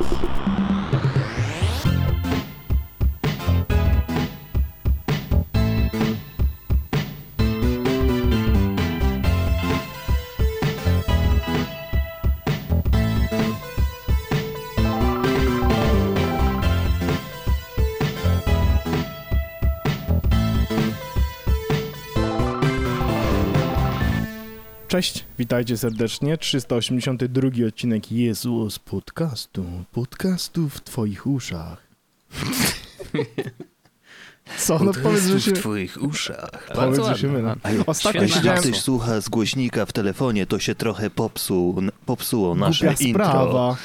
Thank you. Witajcie serdecznie. 382 odcinek Jezus podcastu. Podcastu w twoich uszach. Co? No powiedz, że się... w twoich uszach. Powiedz, że się mylę. Ostatnio Jeśli siedziałem... ktoś słucha z głośnika w telefonie, to się trochę popsuł, popsuło nasze Głupia intro. sprawa.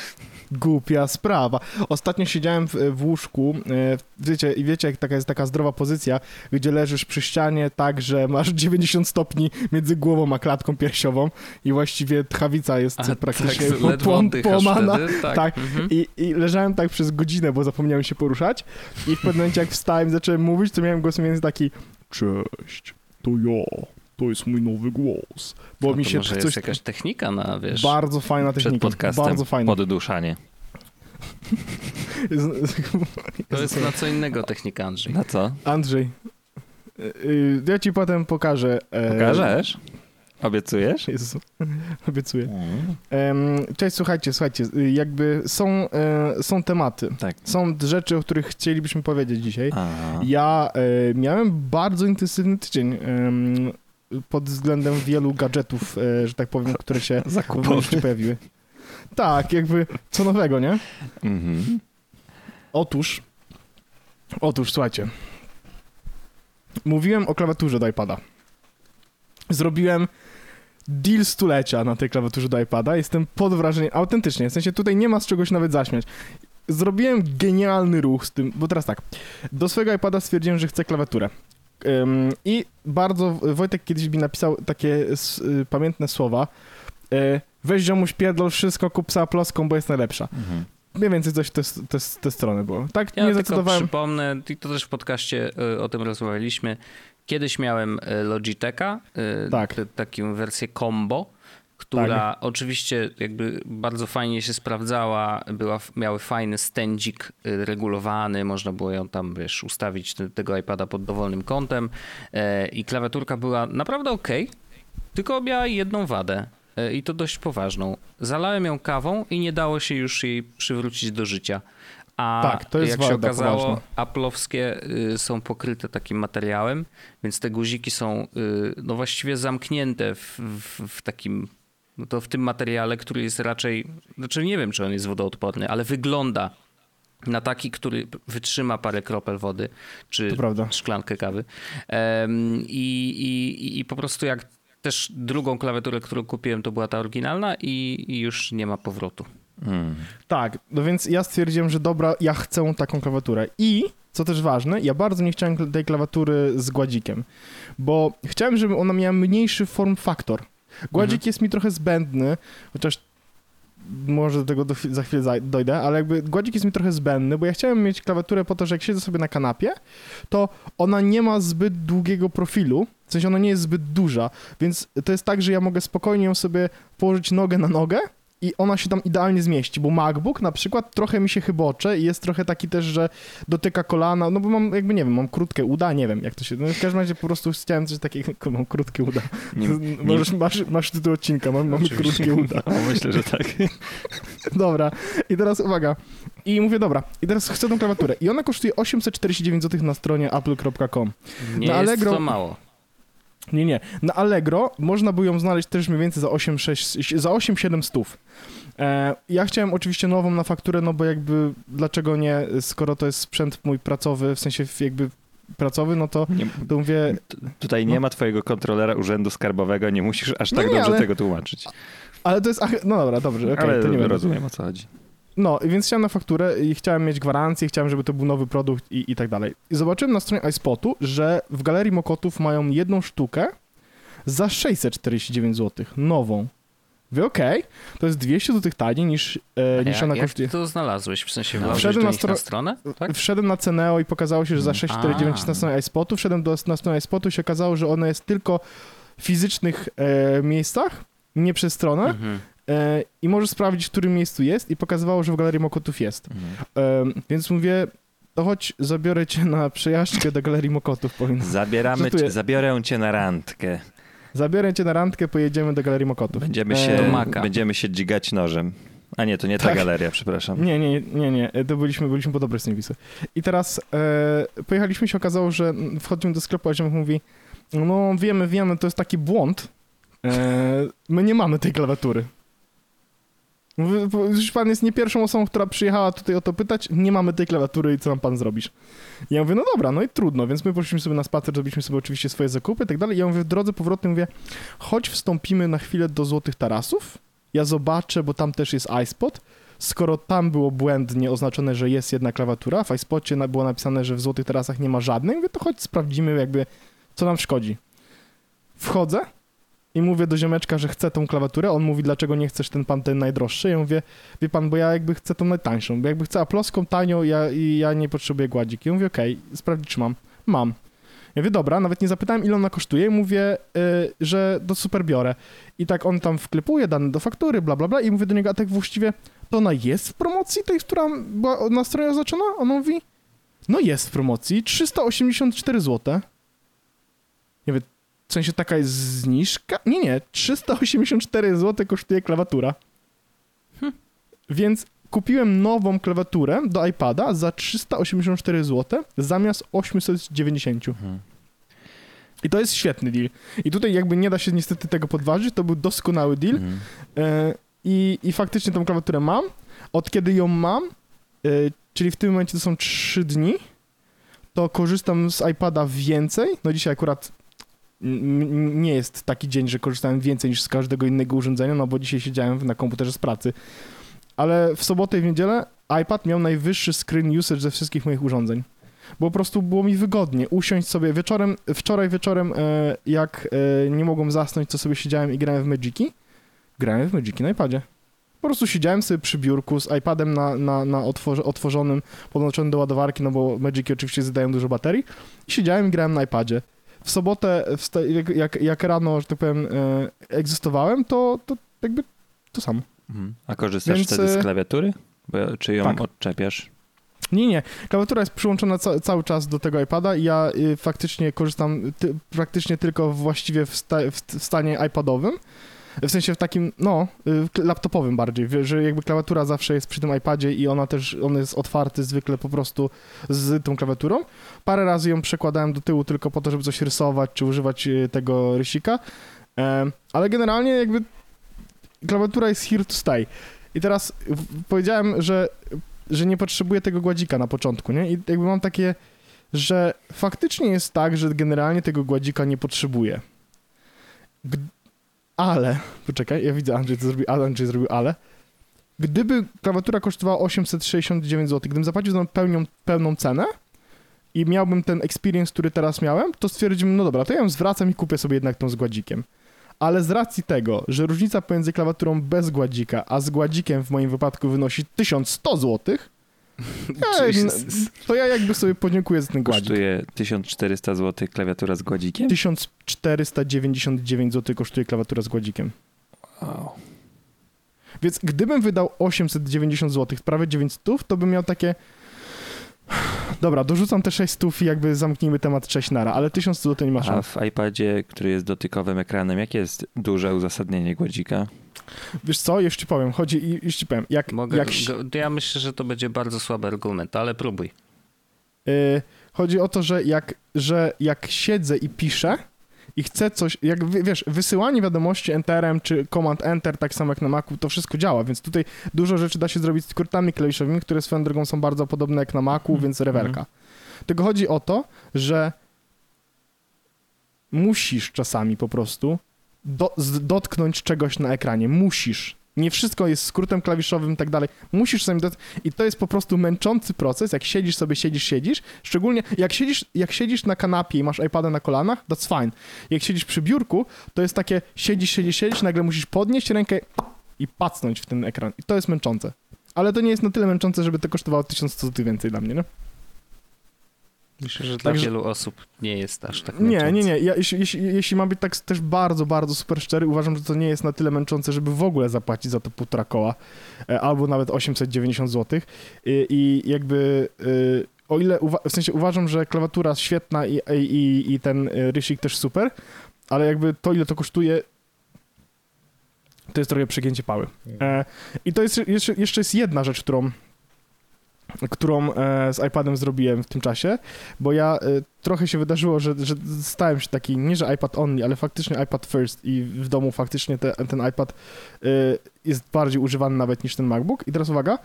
Głupia sprawa. Ostatnio siedziałem w, w łóżku, e, wiecie, i wiecie, jak taka jest taka zdrowa pozycja, gdzie leżysz przy ścianie tak, że masz 90 stopni między głową a klatką piersiową i właściwie tchawica jest A, praktycznie tak, połamana. wtedy, tak. Tak. Mhm. I, I leżałem tak przez godzinę, bo zapomniałem się poruszać i w pewnym momencie jak wstałem i zacząłem mówić, to miałem głos między taki Cześć, to ja, to jest mój nowy głos. Bo No mi się może coś... jest jakaś technika na, wiesz... Bardzo fajna Przed technika, podcastem bardzo fajna. podduszanie. To jest na co innego technika, Andrzej. Na co? Andrzej, y, y, ja ci potem pokażę. e, Pokażesz? Obiecujesz? Jezu, obiecuję. Em, Cześć, słuchajcie, słuchajcie, y, jakby są, e, są tematy, Tak. są rzeczy, o których chcielibyśmy powiedzieć dzisiaj. A, Ja e, miałem bardzo intensywny tydzień pod względem wielu gadżetów, e, że tak powiem, które się w pojawiły. Tak, jakby co nowego, nie? Mhm. Otóż, otóż słuchajcie, mówiłem o klawiaturze do iPada. Zrobiłem deal stulecia na tej klawiaturze do iPada. Jestem pod wrażeniem, autentycznie, w sensie tutaj nie ma z czegoś nawet zaśmiać. Zrobiłem genialny ruch z tym, bo teraz tak, do swojego iPada stwierdziłem, że chcę klawiaturę. I bardzo, Wojtek kiedyś mi napisał takie y, pamiętne słowa, y, weź ziomuś pierdol wszystko, kup sobie ploską, bo jest najlepsza. Mhm. Mniej więcej coś w te, te, te strony było. Tak, Ja nie tylko zdecydowałem. przypomnę, i to też w podcaście y, o tym rozmawialiśmy. Kiedyś miałem Logitecha, Tak. t- taką wersję combo, która oczywiście jakby bardzo fajnie się sprawdzała, była, miały fajny stędzik y, regulowany, można było ją tam, wiesz, ustawić te- tego iPada pod dowolnym kątem e, i klawiaturka była naprawdę ok, tylko miała jedną wadę e, i to dość poważną. Zalałem ją kawą i nie dało się już jej przywrócić do życia. A Tak, to jest jak się okazało, poważna. Apple'owskie y, są pokryte takim materiałem, więc te guziki są y, no właściwie zamknięte w, w, w takim, no to w tym materiale, który jest raczej, znaczy nie wiem, czy on jest wodoodporny, ale wygląda na taki, który wytrzyma parę kropel wody, czy szklankę kawy. Em, i, i, I po prostu jak też drugą klawiaturę, którą kupiłem, to była ta oryginalna i, i już nie ma powrotu. Mm. Tak, no więc ja stwierdziłem, że dobra, ja chcę taką klawiaturę. I, co też ważne, ja bardzo nie chciałem tej klawiatury z gładzikiem, bo chciałem, żeby ona miała mniejszy form factor. Gładzik Mhm. jest mi trochę zbędny, chociaż może do tego do, za chwilę dojdę, ale jakby gładzik jest mi trochę zbędny, bo ja chciałem mieć klawiaturę po to, że jak siedzę sobie na kanapie, to ona nie ma zbyt długiego profilu, w sensie ona nie jest zbyt duża, więc to jest tak, że ja mogę spokojnie ją sobie położyć nogę na nogę i ona się tam idealnie zmieści, bo MacBook na przykład trochę mi się chybocze i jest trochę taki też, że dotyka kolana, no bo mam jakby, nie wiem, mam krótkie uda, nie wiem jak to się, no w każdym razie po prostu chciałem coś takiego, mam krótkie uda. Nie, Możesz, masz, masz tytuł odcinka, mam, Oczywiście. krótkie uda. O, myślę, że tak. Dobra, i teraz uwaga. I mówię, dobra, i teraz chcę tą klawiaturę. I ona kosztuje 849 zł na stronie apple.com. Nie Na jest Allegro- to mało. Nie, nie. Na Allegro można by ją znaleźć też mniej więcej za 8, 6, za 8 7 stów. E, ja chciałem oczywiście nową na fakturę, no bo jakby dlaczego nie, skoro to jest sprzęt mój pracowy, w sensie jakby pracowy, no to, Nie, to mówię, tutaj nie ma twojego kontrolera urzędu skarbowego, nie musisz aż No tak nie, dobrze ale- tego tłumaczyć. ale to jest, ach, no dobra, dobrze, okej, Ale to nie rozumiem o co chodzi. No, więc chciałem na fakturę i chciałem mieć gwarancję, chciałem, żeby to był nowy produkt i, i tak dalej. I zobaczyłem na stronie iSpotu, że w Galerii Mokotów mają jedną sztukę za 649 zł, nową. Wy okej, to jest 200 zł taniej niż, e, niż jak, ona jak kosztuje. ty to znalazłeś? W sensie No. Wszedłem na stro- na stronę? Tak? Wszedłem na Ceneo i pokazało się, że za Mm. 649 A. na stronie iSpotu. Wszedłem do, na stronę iSpotu i się okazało, że ona jest tylko w fizycznych e, miejscach, nie przez stronę. Mhm. E, i możesz sprawdzić, w którym miejscu jest i pokazywało, że w Galerii Mokotów jest. Mhm. E, więc mówię, to chodź, zabiorę cię na przejażdżkę do Galerii Mokotów. Powiem. Zabieramy cię, zabiorę cię na randkę. Zabiorę cię na randkę, pojedziemy do Galerii Mokotów. Będziemy E, się, Do Maka. będziemy się dźgać nożem. A nie, to nie ta Tak. galeria, przepraszam. Nie, nie, nie, nie, to byliśmy, byliśmy po dobrej stronie Wisły. I teraz e, pojechaliśmy się, okazało, że wchodzimy do sklepu, a ziomek mówi, no wiemy, wiemy, to jest taki błąd, e, my nie mamy tej klawiatury. Już pan jest nie pierwszą osobą, która przyjechała tutaj o to pytać, nie mamy tej klawiatury i co nam pan zrobisz? I ja mówię, no dobra, no i trudno, więc my poszliśmy sobie na spacer, zrobiliśmy sobie oczywiście swoje zakupy i tak dalej. I ja mówię, w drodze powrotnej mówię, chodź wstąpimy na chwilę do Złotych Tarasów, ja zobaczę, bo tam też jest iSpot, skoro tam było błędnie oznaczone, że jest jedna klawiatura, w iSpocie było napisane, że w Złotych Tarasach nie ma żadnej, mówię, to chodź sprawdzimy jakby, co nam szkodzi. Wchodzę i mówię do ziomeczka, że chcę tą klawiaturę, on mówi, dlaczego nie chcesz ten pan ten najdroższy, ja mówię, wie pan, bo ja jakby chcę tą najtańszą, bo jakby chcę aploską, tanią ja, i ja nie potrzebuję gładzik. I on mówi, okej, sprawdź, czy mam. Mam. Ja mówię, dobra, nawet nie zapytałem, ile ona kosztuje, mówię, y, że to super biorę. I tak on tam wklepuje dane do faktury, bla, bla, bla, i mówię do niego, a tak właściwie to ona jest w promocji, tej, która była na stronie oznaczona? On mówi, no jest w promocji, 384 zł. Ja mówię, w sensie taka jest zniżka? Nie, nie, 384 zł kosztuje klawiatura. Więc kupiłem nową klawiaturę do iPada za 384 zł zamiast 890. Mhm. I to jest świetny deal. I tutaj jakby nie da się niestety tego podważyć, to był doskonały deal. Mhm. E, i, I faktycznie tą klawiaturę mam. Od kiedy ją mam, e, czyli w tym momencie to są 3 dni, to korzystam z iPada więcej. No dzisiaj akurat nie jest taki dzień, że korzystałem więcej niż z każdego innego urządzenia, no bo dzisiaj siedziałem na komputerze z pracy. Ale w sobotę i w niedzielę iPad miał najwyższy screen usage ze wszystkich moich urządzeń. Bo po prostu było mi wygodnie usiąść sobie wieczorem, wczoraj wieczorem, e, jak e, nie mogłem zasnąć, to sobie siedziałem i grałem w Magiki. Grałem w Magiki na iPadzie. Po prostu siedziałem sobie przy biurku z iPadem na, na, na otworze, otworzonym, podłączonym do ładowarki, no bo Magiki oczywiście zadają dużo baterii. I siedziałem i grałem na iPadzie. W sobotę, jak, jak, jak rano, że tak powiem, e, egzystowałem, to, to jakby to samo. Mhm. A korzystasz Więc, wtedy z e, klawiatury? Bo, czy ją tak. odczepiasz? Nie, nie. Klawiatura jest przyłączona ca- cały czas do tego iPada i ja y, faktycznie korzystam ty- praktycznie tylko właściwie w, sta- w, w stanie iPadowym. W sensie w takim, no, y, laptopowym bardziej, że jakby klawiatura zawsze jest przy tym iPadzie i ona też, on jest otwarty zwykle po prostu z tą klawiaturą. Parę razy ją przekładałem do tyłu tylko po to, żeby coś rysować, czy używać y, tego rysika, ale generalnie jakby klawiatura jest here to stay. I teraz powiedziałem, że że nie potrzebuję tego gładzika na początku, nie? I jakby mam takie, że faktycznie jest tak, że generalnie tego gładzika nie potrzebuję. Ale, poczekaj, ja widzę, Andrzej to zrobił, ale Andrzej zrobił ale. Gdyby klawiatura kosztowała 869 zł, gdybym zapłacił za nią pełnią, pełną cenę i miałbym ten experience, który teraz miałem, to stwierdziłbym, no dobra, to ja ją zwracam i kupię sobie jednak tą z gładzikiem. Ale z racji tego, że różnica pomiędzy klawiaturą bez gładzika, a z gładzikiem w moim wypadku wynosi 1100 zł, Ej, n- to ja jakby sobie podziękuję za ten gładzik. Kosztuje 1400 zł klawiatura z gładzikiem? 1499 zł kosztuje klawiatura z gładzikiem. Wow. Więc gdybym wydał 890 zł, prawie 900, to bym miał takie... Dobra, dorzucam te 6 stów i jakby zamknijmy temat 6 nara, ale 1000 zł nie ma A szans. w iPadzie, który jest dotykowym ekranem, jakie jest duże uzasadnienie gładzika? Wiesz co, już ci powiem, chodzi, i- już ci powiem, jak... Mogę, jak go, ja myślę, że to będzie bardzo słaby argument, ale próbuj. Y, chodzi o to, że jak, że jak siedzę i piszę i chcę coś, jak wiesz, wysyłanie wiadomości enterem czy command enter, tak samo jak na Macu, to wszystko działa, więc tutaj dużo rzeczy da się zrobić skrótami klawiszowymi, które swoją drogą są bardzo podobne jak na Macu, Mhm. więc rewerka. Tylko chodzi o to, że musisz czasami po prostu do, z, dotknąć czegoś na ekranie. Musisz. Nie wszystko jest skrótem klawiszowym i tak dalej. Musisz sobie dot... I to jest po prostu męczący proces, jak siedzisz sobie, siedzisz, siedzisz. Szczególnie jak siedzisz, jak siedzisz na kanapie i masz iPada na kolanach, that's fine. Jak siedzisz przy biurku, to jest takie siedzisz, siedzisz, siedzisz, nagle musisz podnieść rękę i pacnąć w ten ekran. I to jest męczące. Ale to nie jest na tyle męczące, żeby to kosztowało 1100 zł więcej dla mnie, no? Myślę, że dla Także- wielu osób nie jest aż tak Nie, męczące. nie, nie. Ja, jeśli, jeśli, jeśli mam być tak też bardzo, bardzo super szczery, uważam, że to nie jest na tyle męczące, żeby w ogóle zapłacić za to półtora koła, e, albo nawet 890 zł. I, i jakby y, o ile, uwa- w sensie uważam, że klawiatura świetna i, i, i ten y, rysik też super, ale jakby to, ile to kosztuje, to jest trochę przegięcie pały. E, I to jest jeszcze, jeszcze jest jedna rzecz, którą którą e, z iPadem zrobiłem w tym czasie, bo ja e, trochę się wydarzyło, że, że stałem się taki, nie że iPad only, ale faktycznie iPad first i w domu faktycznie te, ten iPad e, jest bardziej używany nawet niż ten MacBook. I teraz uwaga,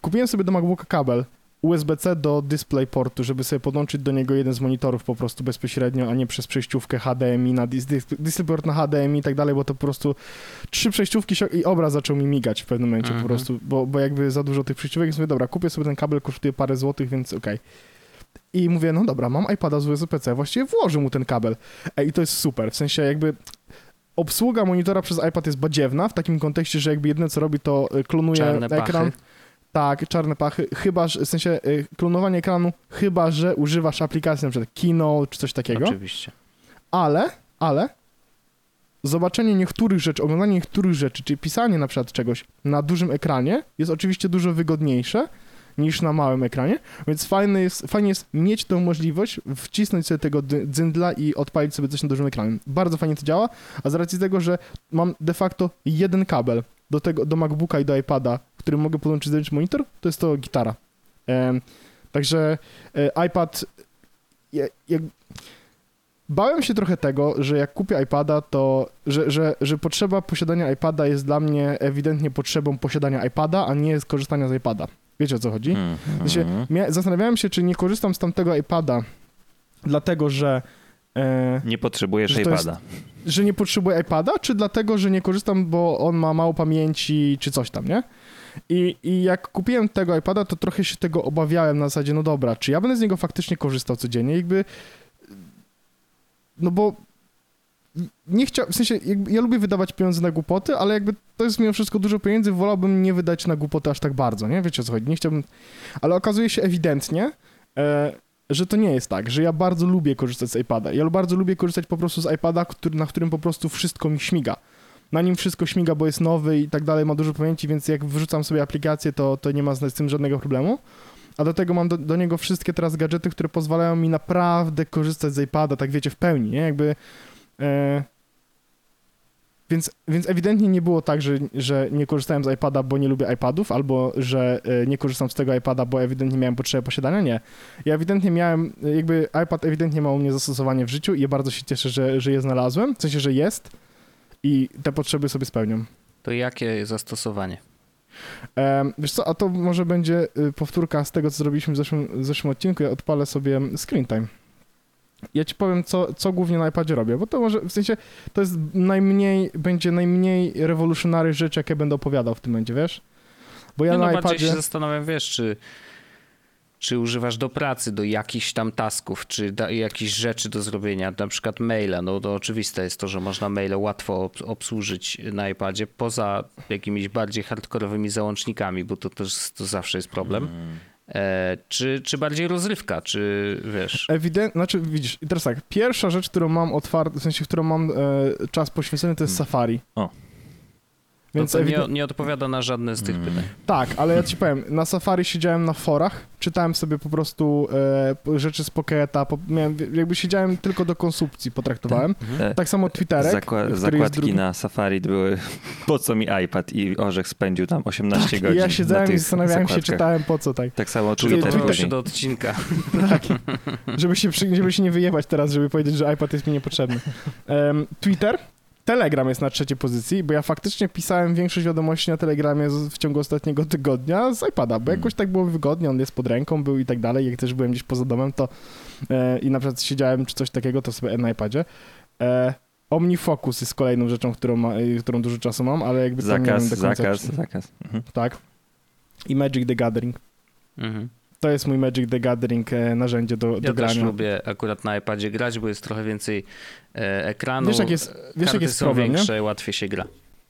kupiłem sobie do MacBooka kabel USB-C do DisplayPortu, żeby sobie podłączyć do niego jeden z monitorów po prostu bezpośrednio, a nie przez przejściówkę HDMI na dis, dis, DisplayPort na HDMI i tak dalej, bo to po prostu trzy przejściówki się, i obraz zaczął mi migać w pewnym momencie Mhm. po prostu, bo, bo jakby za dużo tych przejściówek, więc mówię, dobra, kupię sobie ten kabel, kosztuje parę złotych, więc okej. I mówię, no dobra, mam iPada z USB-C, właściwie włożę mu ten kabel. Ej, i to jest super, w sensie jakby obsługa monitora przez iPad jest badziewna, w takim kontekście, że jakby jedyne co robi to y, klonuje Czarne ekran. pachy. Tak, czarne pachy, chyba, że, w sensie y, klonowanie ekranu, chyba, że używasz aplikacji na przykład Kino czy coś takiego, Oczywiście. ale, ale zobaczenie niektórych rzeczy, oglądanie niektórych rzeczy, czyli pisanie na przykład czegoś na dużym ekranie jest oczywiście dużo wygodniejsze niż na małym ekranie, więc fajne jest, fajnie jest mieć tę możliwość, wcisnąć sobie tego dzyndla i odpalić sobie coś na dużym ekranie. Bardzo fajnie to działa, a z racji tego, że mam de facto jeden kabel do tego, do MacBooka i do iPada, którym mogę podłączyć zewnętrzny monitor, to jest to gitara. Em, także e, iPad jak, Bałem się trochę tego, że jak kupię iPada, to że, że, że potrzeba posiadania iPada jest dla mnie ewidentnie potrzebą posiadania iPada, a nie skorzystania z iPada. Wiecie o co chodzi? W sensie, mia- zastanawiałem się, czy nie korzystam z tamtego iPada, dlatego że, e, Nie potrzebujesz że to jest- iPada. że nie potrzebuję iPada, czy dlatego, że nie korzystam, bo on ma mało pamięci, czy coś tam, nie? I, I jak kupiłem tego iPada, to trochę się tego obawiałem na zasadzie, no dobra, czy ja będę z niego faktycznie korzystał codziennie? Jakby, no bo nie chciał, w sensie, ja lubię wydawać pieniądze na głupoty, ale jakby to jest mimo wszystko dużo pieniędzy, wolałbym nie wydać na głupoty aż tak bardzo, nie? Wiecie o co chodzi? Nie chciałbym, ale okazuje się ewidentnie, e, że to nie jest tak, że ja bardzo lubię korzystać z iPada. Ja bardzo lubię korzystać po prostu z iPada, który, na którym po prostu wszystko mi śmiga. Na nim wszystko śmiga, bo jest nowy i tak dalej, ma dużo pamięci, więc jak wrzucam sobie aplikację, to, to nie ma z tym żadnego problemu. A do tego mam do, do niego wszystkie teraz gadżety, które pozwalają mi naprawdę korzystać z iPada, tak wiecie, w pełni, nie? Jakby... E, więc, więc ewidentnie nie było tak, że, że nie korzystałem z iPada, bo nie lubię iPadów, albo że e, nie korzystam z tego iPada, bo ewidentnie miałem potrzebę posiadania. Nie. Ja ewidentnie miałem, jakby iPad ewidentnie ma u mnie zastosowanie w życiu i ja bardzo się cieszę, że, że je znalazłem, w sensie, że jest i te potrzeby sobie spełniam. To jakie zastosowanie? Wiesz co, a to może będzie y, powtórka z tego, co zrobiliśmy w zeszłym, w zeszłym odcinku. Ja odpalę sobie screen time. Ja ci powiem, co, co głównie na iPadzie robię, bo to może, w sensie, to jest najmniej, będzie najmniej rewolucjonary rzecz, jakie będę opowiadał w tym momencie, wiesz? Bo ja no, na bardziej iPadzie... się zastanawiam, wiesz, czy, czy używasz do pracy, do jakichś tam tasków, czy da, jakichś rzeczy do zrobienia, na przykład maila. No to oczywiste jest to, że można maile łatwo ob, obsłużyć na iPadzie, poza jakimiś bardziej hardkorowymi załącznikami, bo to też to zawsze jest problem. E, czy, czy bardziej rozrywka, czy wiesz... Ewidentnie, znaczy widzisz, i teraz tak, pierwsza rzecz, którą mam otwartą, w sensie, którą mam e, czas poświęcony, to jest Safari. O. Więc to, to nie, nie odpowiada na żadne z tych Mm. pytań. Tak, ale ja ci powiem, na Safari siedziałem na forach, czytałem sobie po prostu e, rzeczy z Pocketa, po, miałem, jakby siedziałem tylko do konsumpcji, potraktowałem. E, Tak samo Twitterek, Zakła- zakładki drugi. na Safari były po co mi iPad i Orzech spędził tam 18 I godzin. ja na siedziałem i zastanawiałem się, zakładkach. czytałem po co tak. Tak samo Czyli Twitter się do odcinka. tak. Żeby się, żeby się nie wyjebać teraz, żeby powiedzieć, że iPad jest mi niepotrzebny. Em, Twitter, Telegram jest na trzeciej pozycji, bo ja faktycznie pisałem większość wiadomości na Telegramie w ciągu ostatniego tygodnia z iPada, bo Hmm. jakoś tak było wygodnie, on jest pod ręką, był i tak dalej. Jak też byłem gdzieś poza domem, to e, i na przykład siedziałem czy coś takiego, to sobie na iPadzie. E, OmniFocus jest kolejną rzeczą, którą, ma, e, którą dużo czasu mam, ale jakby to nie Zakaz, wiem do końca, zakaz, czy- zakaz. Mhm. Tak. I Magic the Gathering. Mhm. To jest mój Magic the Gathering e, narzędzie do, do Ja też grania. lubię akurat na iPadzie grać, bo jest trochę więcej e, ekranu. Wiesz, jak jest, wiesz, jak karty jest są problem, nie? większe, łatwiej się gra.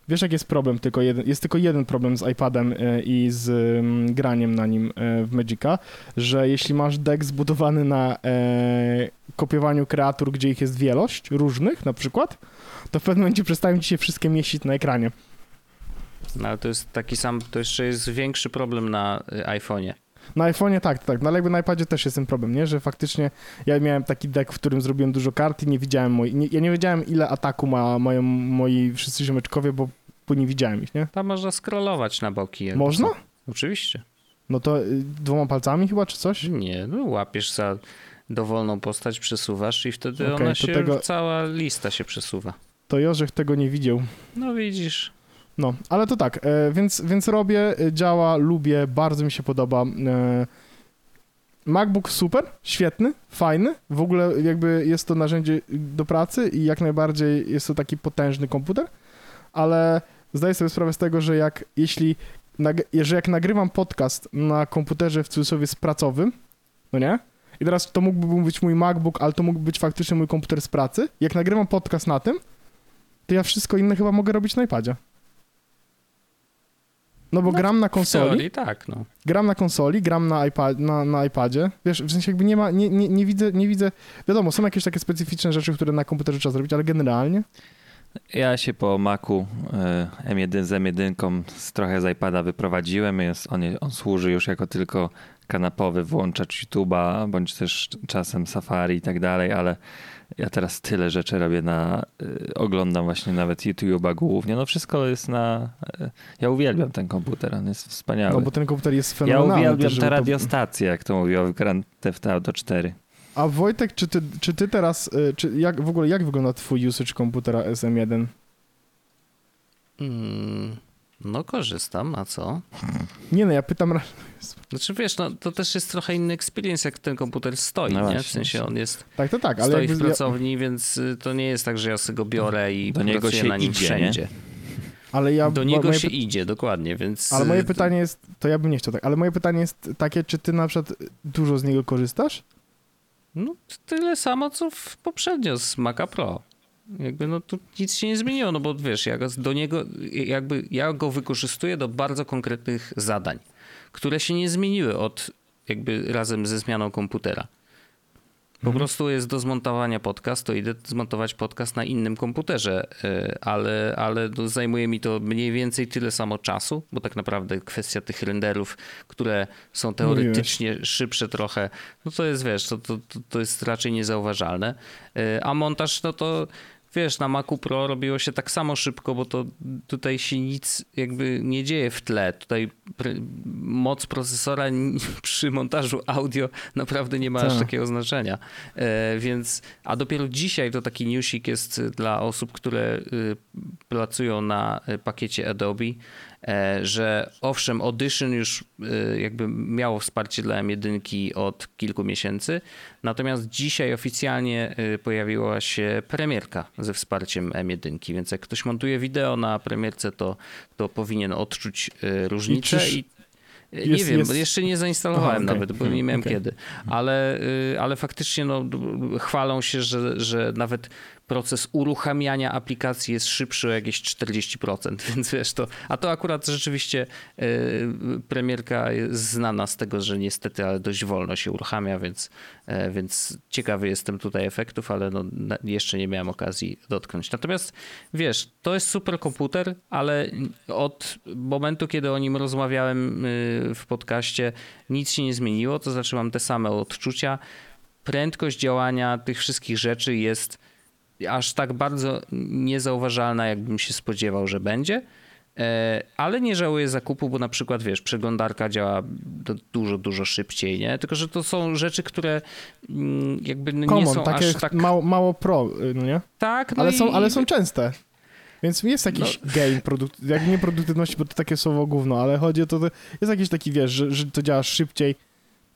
Wiesz, jak jest problem? Tylko jeden, jest tylko jeden problem z iPadem e, i z mm, graniem na nim w Magica, że jeśli masz deck zbudowany na e, kopiowaniu kreatur, gdzie ich jest wielość, różnych na przykład, to w pewnym momencie przestają ci się wszystkie mieścić na ekranie. No, ale to jest taki sam, to jeszcze jest większy problem na iPhone'ie. Na iPhone'ie tak, tak, no ale jakby na iPadzie też jest ten problem, nie? Że faktycznie ja miałem taki deck, w którym zrobiłem dużo kart i nie widziałem moi, nie, ja nie wiedziałem ile ataku ma mają moi wszyscy ziomeczkowie, bo, bo nie widziałem ich, nie? Tam można scrollować na boki. jakby Można? Oczywiście. No to y, dwoma palcami chyba, czy coś? Nie, no łapiesz za dowolną postać, przesuwasz i wtedy Okej, ona się, tego- cała lista się przesuwa. To Jorzech tego nie widział. No widzisz. No, ale to tak, e, więc, więc robię, e, działa, lubię, bardzo mi się podoba. E, MacBook super, świetny, fajny. W ogóle jakby jest to narzędzie do pracy i jak najbardziej jest to taki potężny komputer, ale zdaję sobie sprawę z tego, że jak jeśli że jak nagrywam podcast na komputerze w cudzysłowie z pracowym, no nie? I teraz to mógłby być mój MacBook, ale to mógł być faktycznie mój komputer z pracy. Jak nagrywam podcast na tym, to ja wszystko inne chyba mogę robić na iPadzie. No bo No, gram na W konsoli, teorii tak, no. gram na konsoli, gram na, iPad, na, na iPadzie. Wiesz, w sensie jakby nie ma, nie, nie, nie widzę, nie widzę, wiadomo, są jakieś takie specyficzne rzeczy, które na komputerze trzeba zrobić, ale generalnie Ja się po Macu e, M1 z M1 z trochę z iPada wyprowadziłem. Jest, on, on służy już jako tylko kanapowy włączacz YouTube'a, bądź też czasem Safari i tak dalej, ale ja teraz tyle rzeczy robię na, e, oglądam właśnie nawet YouTube'a głównie. No wszystko jest na, e, ja uwielbiam ten komputer, on jest wspaniały. no bo ten komputer jest ja fenomenalny. uwielbiam też, żeby te to- radiostacje, jak to mówią w Grand Theft Auto 4. A Wojtek, czy ty, czy ty teraz, y, czy jak w ogóle, jak wygląda twój usage komputera SM1? Mm, no korzystam, a co? Nie no, ja pytam, Znaczy wiesz, no to też jest trochę inny experience, jak ten komputer stoi, No nie? W właśnie, sensie on jest, tak, to tak, ale stoi w ja, pracowni, więc y, to nie jest tak, że ja sobie go biorę i Do niego się na nim idzie, wszędzie. ale ja, Do niego się py- idzie, dokładnie, więc... ale moje y, pytanie jest, to ja bym nie chciał tak, ale moje pytanie jest takie, czy ty na przykład dużo z niego korzystasz? No tyle samo, co w poprzednio z Maca Pro. Jakby no tu nic się nie zmieniło, no bo wiesz, ja go do niego, jakby ja go wykorzystuję do bardzo konkretnych zadań, które się nie zmieniły od jakby razem ze zmianą komputera. Po prostu jest do zmontowania podcast, to idę zmontować podcast na innym komputerze, y, ale, ale no zajmuje mi to mniej więcej tyle samo czasu, bo tak naprawdę kwestia tych renderów, które są teoretycznie szybsze trochę, no to jest, wiesz, to, to, to- jest raczej niezauważalne. Y, A montaż, no to wiesz, na Macu Pro robiło się tak samo szybko, bo to tutaj się nic jakby nie dzieje w tle. Tutaj moc procesora przy montażu audio naprawdę nie ma aż Tak. takiego znaczenia. E, Więc, a dopiero dzisiaj to taki newsik jest dla osób, które y, pracują na y, pakiecie Adobe, że owszem, Audition już y, jakby miało wsparcie dla M1 od kilku miesięcy, natomiast dzisiaj oficjalnie y, pojawiła się premierka ze wsparciem M1, więc jak ktoś montuje wideo na premierce, to, to powinien odczuć różnicę i nie jest- wiem, jest- jeszcze nie zainstalowałem Aha, okej. nawet, bo nie miałem Okej. kiedy. Ale, ale faktycznie no, chwalą się, że, że nawet proces uruchamiania aplikacji jest szybszy o jakieś 40%, więc wiesz to. A to akurat rzeczywiście y, premierka jest znana z tego, że niestety, ale dość wolno się uruchamia, więc, e, więc ciekawy jestem tutaj efektów, ale no, na- jeszcze nie miałem okazji dotknąć. Natomiast wiesz, to jest super komputer, ale od momentu, kiedy o nim rozmawiałem y, w podcaście, nic się nie zmieniło, to znaczy mam te same odczucia. Prędkość działania tych wszystkich rzeczy jest aż tak bardzo niezauważalna, jakbym się spodziewał, że będzie. E, Ale nie żałuję zakupu, bo na przykład wiesz, przeglądarka działa dużo, dużo szybciej, nie? Tylko, że to są rzeczy, które mm, jakby no nie Common, są takie aż tak... mało, mało pro, no nie? Tak, no Ale i- są, ale są częste. Więc jest jakiś No. gain, produkt, jak nie produktywności, bo to takie słowo gówno, ale chodzi o to, że jest jakiś taki, wiesz, że, że to działa szybciej,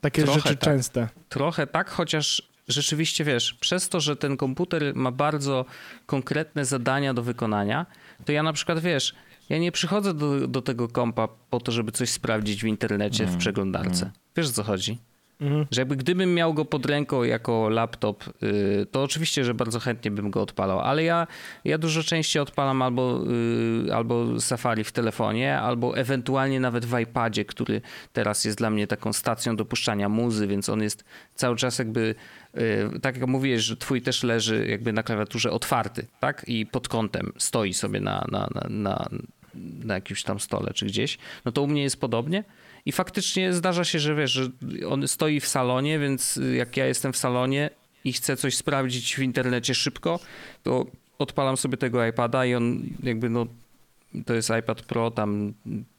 takie Trochę rzeczy tak. częste. Trochę tak, chociaż rzeczywiście wiesz, przez to, że ten komputer ma bardzo konkretne zadania do wykonania, to ja na przykład wiesz, ja nie przychodzę do, do tego kompa po to, żeby coś sprawdzić w internecie w przeglądarce. Wiesz o co chodzi? Mhm. Że jakby gdybym miał go pod ręką jako laptop, y, to oczywiście, że bardzo chętnie bym go odpalał, ale ja, ja dużo częściej odpalam albo, y, albo Safari w telefonie, albo ewentualnie nawet w iPadzie, który teraz jest dla mnie taką stacją dopuszczania muzy, więc on jest cały czas jakby, tak jak mówiłeś, że twój też leży jakby na klawiaturze otwarty, tak? I pod kątem stoi sobie na, na, na, na, na jakimś tam stole czy gdzieś, no to u mnie jest podobnie. I faktycznie zdarza się, że wiesz, że on stoi w salonie, więc jak ja jestem w salonie i chcę coś sprawdzić w internecie szybko, to odpalam sobie tego iPada i on jakby no to jest iPad Pro tam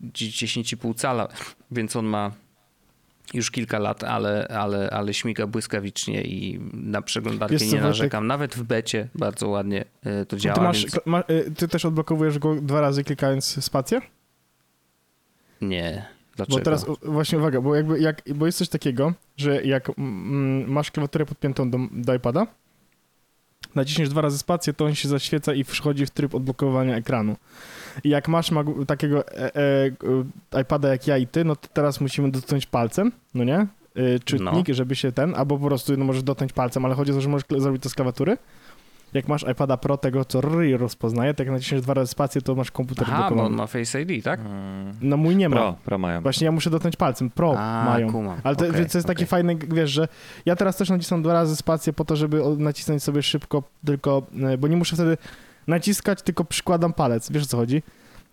10,5 cala, więc on ma już kilka lat, ale, ale, ale śmiga błyskawicznie i na przeglądarkę co, nie Wojtek? narzekam. Nawet w becie bardzo ładnie y, to działa. Ty, masz, więc... ma, y, ty też odblokowujesz go dwa razy klikając spację? Nie. Dlaczego? Bo teraz właśnie uwaga, bo jakby jak, bo jest coś takiego, że jak mm, masz klawiaturę podpiętą do, do iPada, naciśniesz dwa razy spację, to on się zaświeca i wchodzi w tryb odblokowania ekranu. I jak masz takiego e, e, e, iPada jak ja i ty, no to teraz musimy dotknąć palcem, no nie? E, czytnik, żeby się ten, albo po prostu no, możesz dotknąć palcem, ale chodzi o to, że możesz zrobić to z. Jak masz iPada Pro tego, co RRI rozpoznaje, to jak naciśniesz dwa razy spację, to masz komputer Aha, bo on ma Face ID, tak? No mój nie ma. Pro, pro mają. Właśnie ja muszę dotknąć palcem. Pro A, mają. kumam. Ale to, więc to jest taki okej. fajny, wiesz, że ja teraz też nacisnę dwa razy spację po to, żeby nacisnąć sobie szybko, tylko, e, bo nie muszę wtedy naciskać, tylko przykładam palec. Wiesz o co chodzi?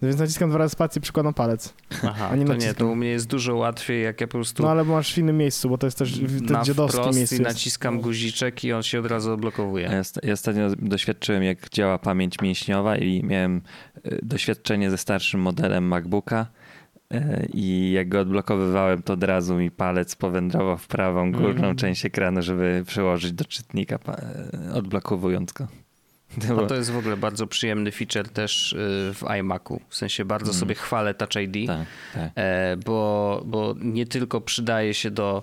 Więc naciskam dwa razy spację, przykładam palec. Aha, a nie to nie, naciskam. to u mnie jest dużo łatwiej, jak ja po prostu No ale masz w innym miejscu, bo to jest też na dziadowskie miejsce. i jest. naciskam guziczek i on się od razu Ja, odblokowuje. st- ja ostatnio doświadczyłem, jak działa pamięć mięśniowa i miałem y, doświadczenie ze starszym modelem MacBooka y, i jak go odblokowywałem, to od razu mi palec powędrował w prawą górną Mm. część ekranu, żeby przełożyć do czytnika, y, odblokowując go. To A było- to jest w ogóle bardzo przyjemny feature też y, w iMacu. W sensie bardzo Mhm. sobie chwalę Touch ID, Tak, tak. e, bo, bo nie tylko przydaje się do,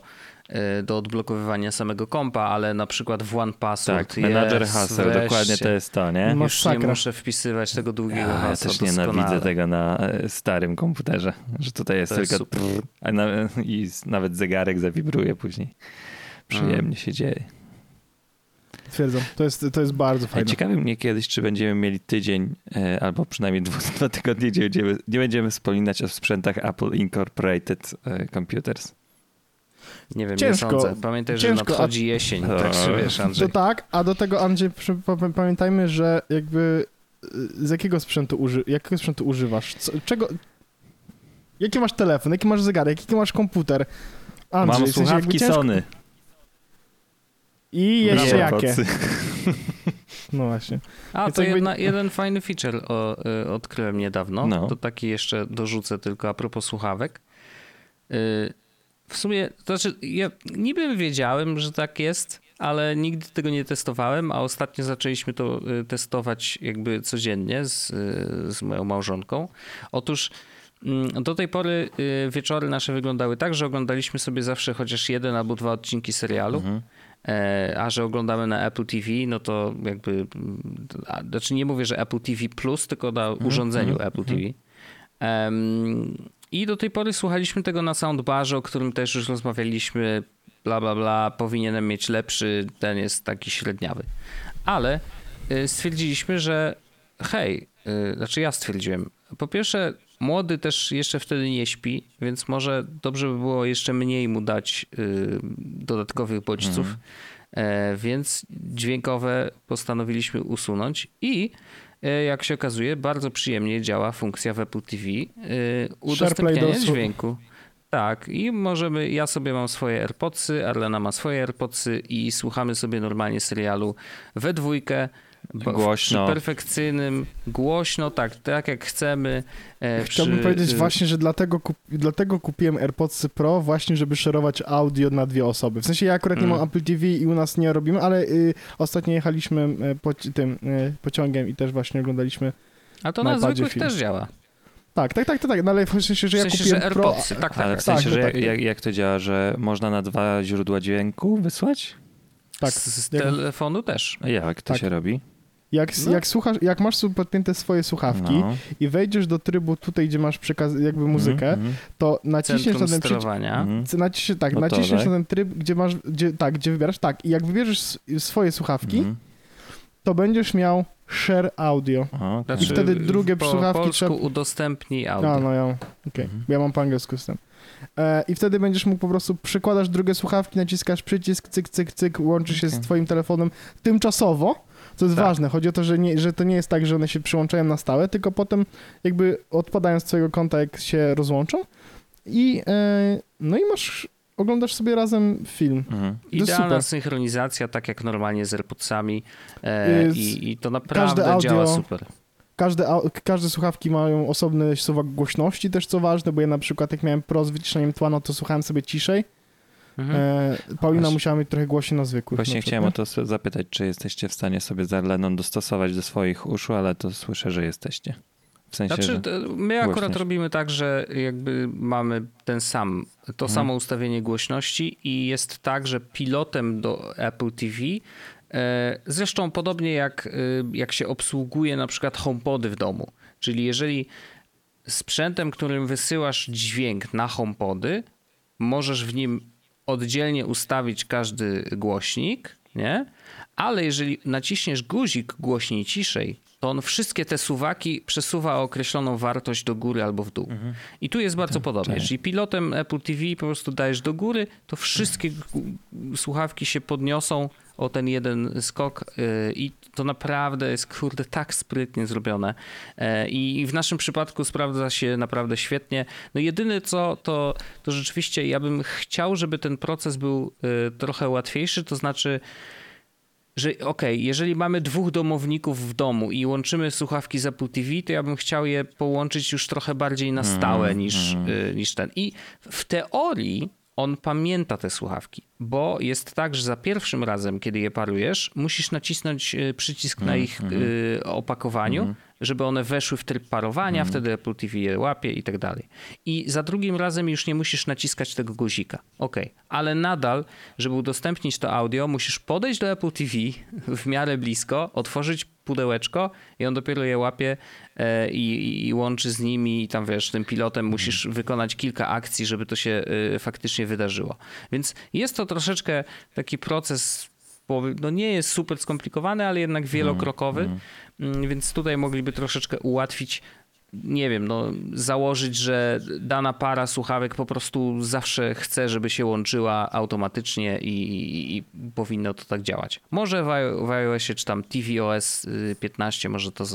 e, do odblokowywania samego kompa, ale na przykład w One Password Tak, jest, haseł, wreszcie. dokładnie to jest to, nie? No. Już nie muszę wpisywać tego długiego Ja, ja hasła też doskonale. nienawidzę tego na e, starym komputerze, że tutaj jest To jest tylko trrr, a na, i nawet zegarek zawibruje później. Przyjemnie Mm. się dzieje. Twierdzam. To jest, to jest bardzo fajne. Ciekawi mnie kiedyś, czy będziemy mieli tydzień e, albo przynajmniej dwa, dwa tygodnie, gdzie będziemy, nie będziemy wspominać o sprzętach Apple Incorporated e, Computers. Nie wiem, Ciężko, nie sądzę. Pamiętaj, że ciężko, a- nadchodzi jesień, O. także wiesz, Andrzej. To tak, a do tego Andrzej, pamiętajmy, że jakby y, z jakiego sprzętu, uży, jakiego sprzętu używasz? Co, czego... Jaki masz telefon, jaki masz zegarek, jaki masz komputer? Andrzej, Mam w sensie słuchawki ciężko- Sony. I jeszcze Nie, jakie? AirPodsy. No właśnie. A, Więc to jakby- jedna, jeden fajny feature o, y, odkryłem niedawno. No. To taki jeszcze dorzucę tylko a propos słuchawek. Y, w sumie, to znaczy, ja niby wiedziałem, że tak jest, ale nigdy tego nie testowałem, a ostatnio zaczęliśmy to y, testować jakby codziennie z, y, z moją małżonką. Otóż mm, do tej pory y, wieczory nasze wyglądały tak, że oglądaliśmy sobie zawsze chociaż jeden albo dwa odcinki serialu. Mhm. E, A że oglądamy na Apple TV, no to jakby. mm, a, Znaczy nie mówię, że Apple TV Plus, tylko na urządzeniu mhm, Apple TV. Em, I do tej pory słuchaliśmy tego na soundbarze, o którym też już rozmawialiśmy. Bla, bla, bla. Powinienem mieć lepszy, ten jest taki średniawy. Ale y, stwierdziliśmy, że hej, y, znaczy ja stwierdziłem. Po pierwsze, młody też jeszcze wtedy nie śpi, więc może dobrze by było jeszcze mniej mu dać y, dodatkowych bodźców. E, więc dźwiękowe postanowiliśmy usunąć i e, jak się okazuje, bardzo przyjemnie działa funkcja w Apple TV y, udostępniania do słu- dźwięku. Tak, i możemy, ja sobie mam swoje AirPodsy, Arlena ma swoje AirPodsy i słuchamy sobie normalnie serialu we dwójkę. Głośno. Perfekcyjnym, głośno, tak, tak jak chcemy. e, Chciałbym przy, powiedzieć y, właśnie, że dlatego, kup, dlatego kupiłem AirPodsy Pro właśnie, żeby szerować audio na dwie osoby. W sensie ja akurat nie Mm. mam Apple TV i u nas nie robimy, ale y, ostatnio jechaliśmy y, po, tym y, pociągiem i też właśnie oglądaliśmy. A to na na zwykłych film. też działa. Tak, tak, tak, tak, tak, no ale w sensie, że W ja sensie, kupiłem że Pro... AirPodsy, tak, tak. Ale w tak. sensie, tak, że tak. jak, jak to działa, że można na dwa źródła dźwięku wysłać? Tak. Z, z telefonu też. A jak to Tak. się robi? Jak, No. jak, słuchasz, jak masz podpięte swoje słuchawki No. i wejdziesz do trybu tutaj, gdzie masz przekaz, jakby muzykę, Mhm, to naciśniesz na ten przycisk, mhm. Naciśniesz, tak, No to naciśniesz tak. na ten tryb, gdzie masz, gdzie, tak, gdzie wybierasz, tak, i jak wybierzesz swoje słuchawki, Mhm. to będziesz miał share audio. Okej. I wtedy drugie po słuchawki polsku trzeba- udostępnij audio. A, no ja, okej, Mhm. ja mam po angielsku z tym. E, I wtedy będziesz mógł po prostu przykładasz drugie słuchawki, naciskasz przycisk, cyk, cyk, cyk, łączy się z Okej. twoim telefonem tymczasowo, co jest Tak. ważne. Chodzi o to, że, nie, że to nie jest tak, że one się przyłączają na stałe, tylko potem jakby odpadają z twojego konta, jak się rozłączą i e, no i masz, oglądasz sobie razem film. Mhm. Idealna super. synchronizacja, tak jak normalnie z AirPodsami e, i, i to naprawdę działa super. Każde, każde słuchawki mają osobny suwak głośności też, co ważne, bo ja na przykład jak miałem Pro z wyciszeniem tła, no to słuchałem sobie ciszej. Mhm. E, Paulina Właśnie- musiała mieć trochę głośniej na zwykłych. Właśnie na chciałem o to zapytać, czy jesteście w stanie sobie Zarlenon dostosować do swoich uszu, ale to słyszę, że jesteście. W sensie, Znaczy, my akurat głośność. robimy tak, że jakby mamy ten sam, to Mhm. samo ustawienie głośności i jest tak, że pilotem do Apple TV, zresztą podobnie jak, e, jak się obsługuje na przykład HomePody w domu, czyli jeżeli sprzętem, którym wysyłasz dźwięk na HomePody, możesz w nim oddzielnie ustawić każdy głośnik, nie? Ale jeżeli naciśniesz guzik głośniej ciszej, to on wszystkie te suwaki przesuwa o określoną wartość do góry albo w dół. I tu jest bardzo podobnie. czaję. Czyli pilotem Apple TV po prostu dajesz do góry, to wszystkie gu- słuchawki się podniosą o ten jeden skok yy, i to naprawdę jest kurde tak sprytnie zrobione. E, I w naszym przypadku sprawdza się naprawdę świetnie. No jedyne co, to, to rzeczywiście ja bym chciał, żeby ten proces był y, trochę łatwiejszy, to znaczy że okej, jeżeli mamy dwóch domowników w domu i łączymy słuchawki z Apple TV, to ja bym chciał je połączyć już trochę bardziej na stałe niż, y, niż ten. I w teorii on pamięta te słuchawki, bo jest tak, że za pierwszym razem, kiedy je parujesz, musisz nacisnąć y, przycisk na ich y, opakowaniu, żeby one weszły w tryb parowania, wtedy Apple TV je łapie i tak dalej. I za drugim razem już nie musisz naciskać tego guzika. Ok, ale nadal, żeby udostępnić to audio, musisz podejść do Apple TV w miarę blisko, otworzyć pudełeczko i on dopiero je łapie e, i, i łączy z nimi i tam wiesz, tym pilotem musisz wykonać kilka akcji, żeby to się e, faktycznie wydarzyło. Więc jest to troszeczkę taki proces no nie jest super skomplikowany, ale jednak wielokrokowy, Mm, więc tutaj mogliby troszeczkę ułatwić nie wiem, no, założyć, że dana para słuchawek po prostu zawsze chce, żeby się łączyła automatycznie i, i, i powinno to tak działać. Może w, iO- w iOSie czy tam tvOS y, 15 może to y,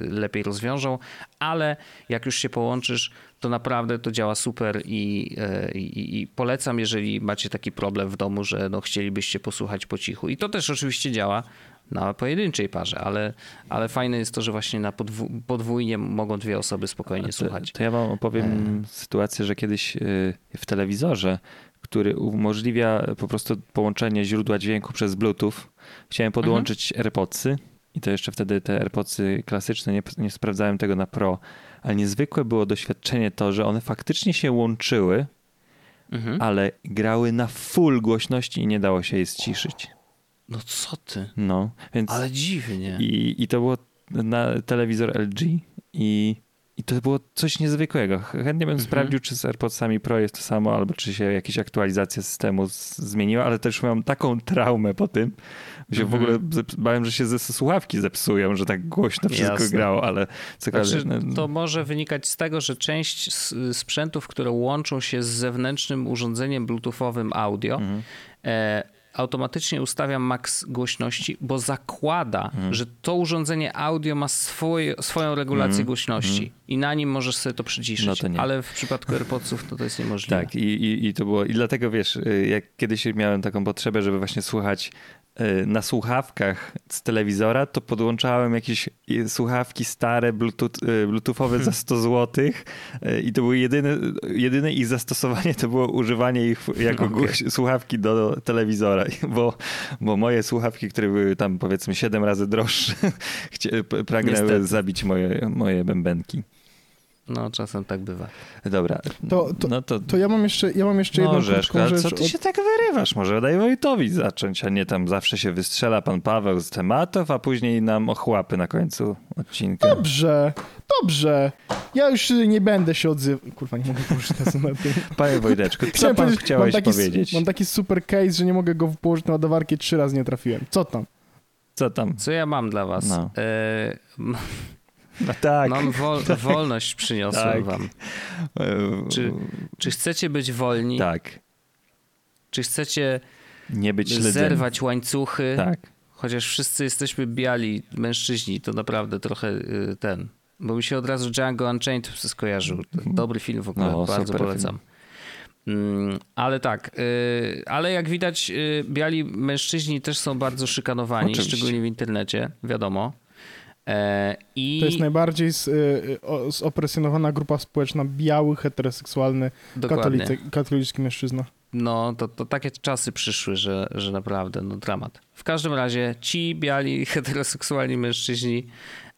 lepiej rozwiążą, ale jak już się połączysz, to naprawdę to działa super i, e, i, i polecam, jeżeli macie taki problem w domu, że no, chcielibyście posłuchać po cichu. I to też oczywiście działa na pojedynczej parze, ale, ale fajne jest to, że właśnie na podwó- podwójnie mogą dwie osoby spokojnie To, słuchać. to ja wam opowiem sytuację, że kiedyś y, w telewizorze, który umożliwia po prostu połączenie źródła dźwięku przez Bluetooth, chciałem podłączyć AirPodsy i to jeszcze wtedy te AirPodsy klasyczne, nie, nie sprawdzałem tego na Pro, ale niezwykłe było doświadczenie to, że one faktycznie się łączyły, Mhm. ale grały na full głośności i nie dało się je ściszyć. No co ty? No, więc... Ale dziwnie. I, I to było na telewizor LG i, i to było coś niezwykłego. Chętnie bym sprawdził, czy z AirPodsami Pro jest to samo, albo czy się jakieś aktualizacje systemu zmieniła, ale też miałem taką traumę po tym, że się w ogóle zep- bałem, że się ze słuchawki zepsują, że tak głośno wszystko Jasne. grało, ale cokolwiek. Znaczy, no, to może wynikać z tego, że część sprzętów, które łączą się z zewnętrznym urządzeniem bluetoothowym audio, Mhm. e, automatycznie ustawia maks głośności, bo zakłada, że to urządzenie audio ma swoje, swoją regulację głośności i na nim możesz sobie to przyciszyć. No to. Ale w przypadku AirPodsów to, to jest niemożliwe. Tak, i, i, i to było. I dlatego wiesz, y, jak kiedyś miałem taką potrzebę, żeby właśnie słuchać na słuchawkach z telewizora, to podłączałem jakieś y, słuchawki stare, bluetooth, y, bluetoothowe za 100 zł i to było jedyne, jedyne ich zastosowanie to było używanie ich jako głoś- słuchawki do telewizora, bo, bo moje słuchawki, które były tam powiedzmy 7 razy droższe, pragnęły Niestety. zabić moje, moje bębenki. No, czasem tak bywa. Dobra, To, to, no to, to ja mam jeszcze, ja mam jeszcze jedną rzecz. co ty od- się tak wyrywasz? Może daj Wojtowi zacząć, a nie tam zawsze się wystrzela pan Paweł z tematów, a później nam ochłapy na końcu odcinka. Dobrze, dobrze. Ja już nie będę się odzywał. Kurwa, nie mogę położyć na na tym. Panie Wojteczku, co Chciałem pan powiedzieć, chciałeś mam taki, powiedzieć? Mam taki super case, że nie mogę go położyć na ładowarkę trzy razy nie trafiłem. Co tam? Co tam? Co ja mam dla was? No. E, No tak. mam wol, wolność przyniosłem Tak. wam. E, Czy- Czy chcecie być wolni? Tak. Czy chcecie Nie być śledzeni. zerwać łańcuchy? Tak. Chociaż wszyscy jesteśmy biali mężczyźni, to naprawdę trochę y, ten. Bo mi się od razu Django Unchained skojarzył. Dobry film w ogóle, No, bardzo polecam. Mm, ale tak, y, ale jak widać, y, biali mężczyźni też są bardzo szykanowani, Oczywiście. szczególnie w internecie, wiadomo. E, I To jest najbardziej z, o- zopresjonowana grupa społeczna biały, heteroseksualny, katolicy, katolicki mężczyzna. No, to, to takie czasy przyszły, że, że naprawdę, no dramat. W każdym razie ci biali, heteroseksualni mężczyźni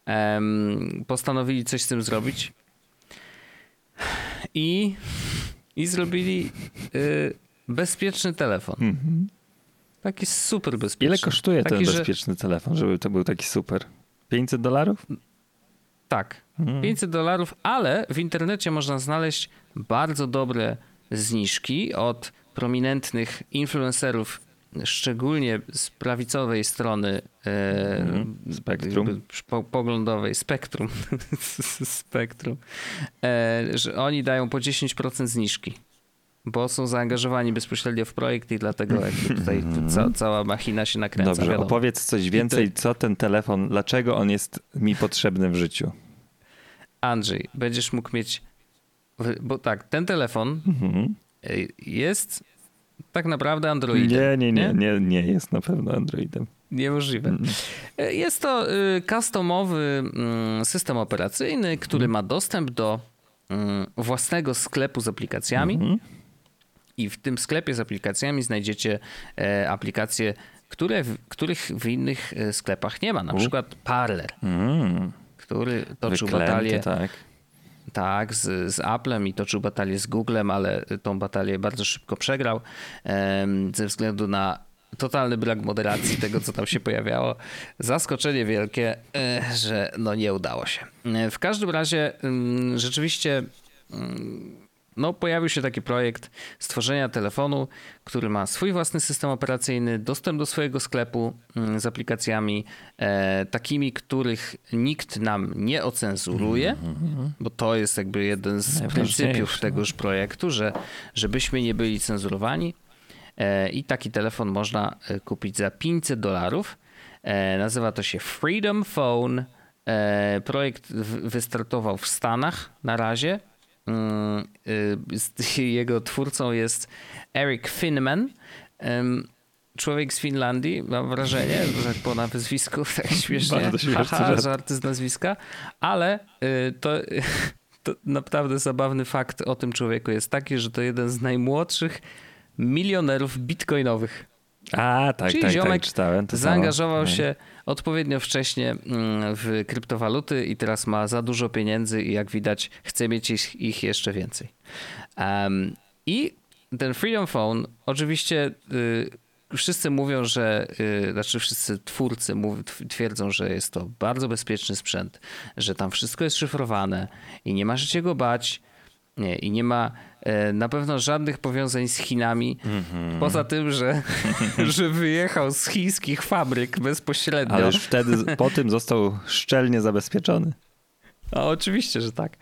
em, postanowili coś z tym zrobić i, i zrobili y, bezpieczny telefon. Mhm. Taki super bezpieczny. Ile kosztuje ten Taki, że- bezpieczny telefon, żeby to był taki super? 500 dolarów? Tak, Mhm. 500 dolarów, ale w internecie można znaleźć bardzo dobre zniżki od prominentnych influencerów, szczególnie z prawicowej strony e, Mhm. Spektrum. Po, poglądowej, spektrum, spektrum, e, że oni dają po 10% zniżki. Bo są zaangażowani bezpośrednio w projekt i dlatego jakby tutaj ca, cała machina się nakręca. Dobrze, wiadomo. opowiedz coś więcej, co ten telefon, dlaczego on jest mi potrzebny w życiu. Andrzej, będziesz mógł mieć. Bo tak, ten telefon Mhm. jest tak naprawdę Androidem. Nie, nie, nie, nie, nie jest na pewno Androidem. Niemożliwe. Mm. Y, Jest to y, customowy mm, system operacyjny, który ma dostęp do mm, własnego sklepu z aplikacjami. Mhm. I w tym sklepie z aplikacjami znajdziecie e, aplikacje, które, w- których w innych e, sklepach nie ma. Na U. przykład Parler, Mm. który toczył Wyklęty, batalię tak. Tak, z, z Applem i toczył batalię z Googlem, ale tą batalię bardzo szybko przegrał ze względu na totalny brak moderacji tego, co tam się pojawiało. Zaskoczenie wielkie, e, że no nie udało się. E, W każdym razie em, rzeczywiście em, no, pojawił się taki projekt stworzenia telefonu, który ma swój własny system operacyjny, dostęp do swojego sklepu mm, z aplikacjami, e, takimi, których nikt nam nie ocenzuruje, bo to jest jakby jeden z pryncypiów no. tegoż projektu, że żebyśmy nie byli cenzurowani. E, I taki telefon można e, kupić za 500 dolarów. E, Nazywa to się Freedom Phone. E, Projekt wystartował w Stanach na razie. Mm, y, Jego twórcą jest Eric Finman. Człowiek z Finlandii, mam wrażenie, że po nazwisku tak śmiesznie. Bardzo żart. żarty z nazwiska, ale y, to, to naprawdę zabawny fakt o tym człowieku jest taki, że to jeden z najmłodszych milionerów bitcoinowych. A, tak, Czyli tak, ziomek tak, czytałem. To Zaangażował samo. się odpowiednio wcześnie mm, w kryptowaluty i teraz ma za dużo pieniędzy i jak widać chce mieć ich, jeszcze więcej. Em, I ten Freedom Phone oczywiście y, wszyscy mówią, że, y, znaczy wszyscy twórcy mów, tw- twierdzą, że jest to bardzo bezpieczny sprzęt, że tam wszystko jest szyfrowane i nie ma się czego bać. Nie, I nie ma e, na pewno żadnych powiązań z Chinami, Mhm. poza tym, że, że wyjechał z chińskich fabryk bezpośrednio. Ale już wtedy po tym został szczelnie zabezpieczony. A oczywiście, że tak.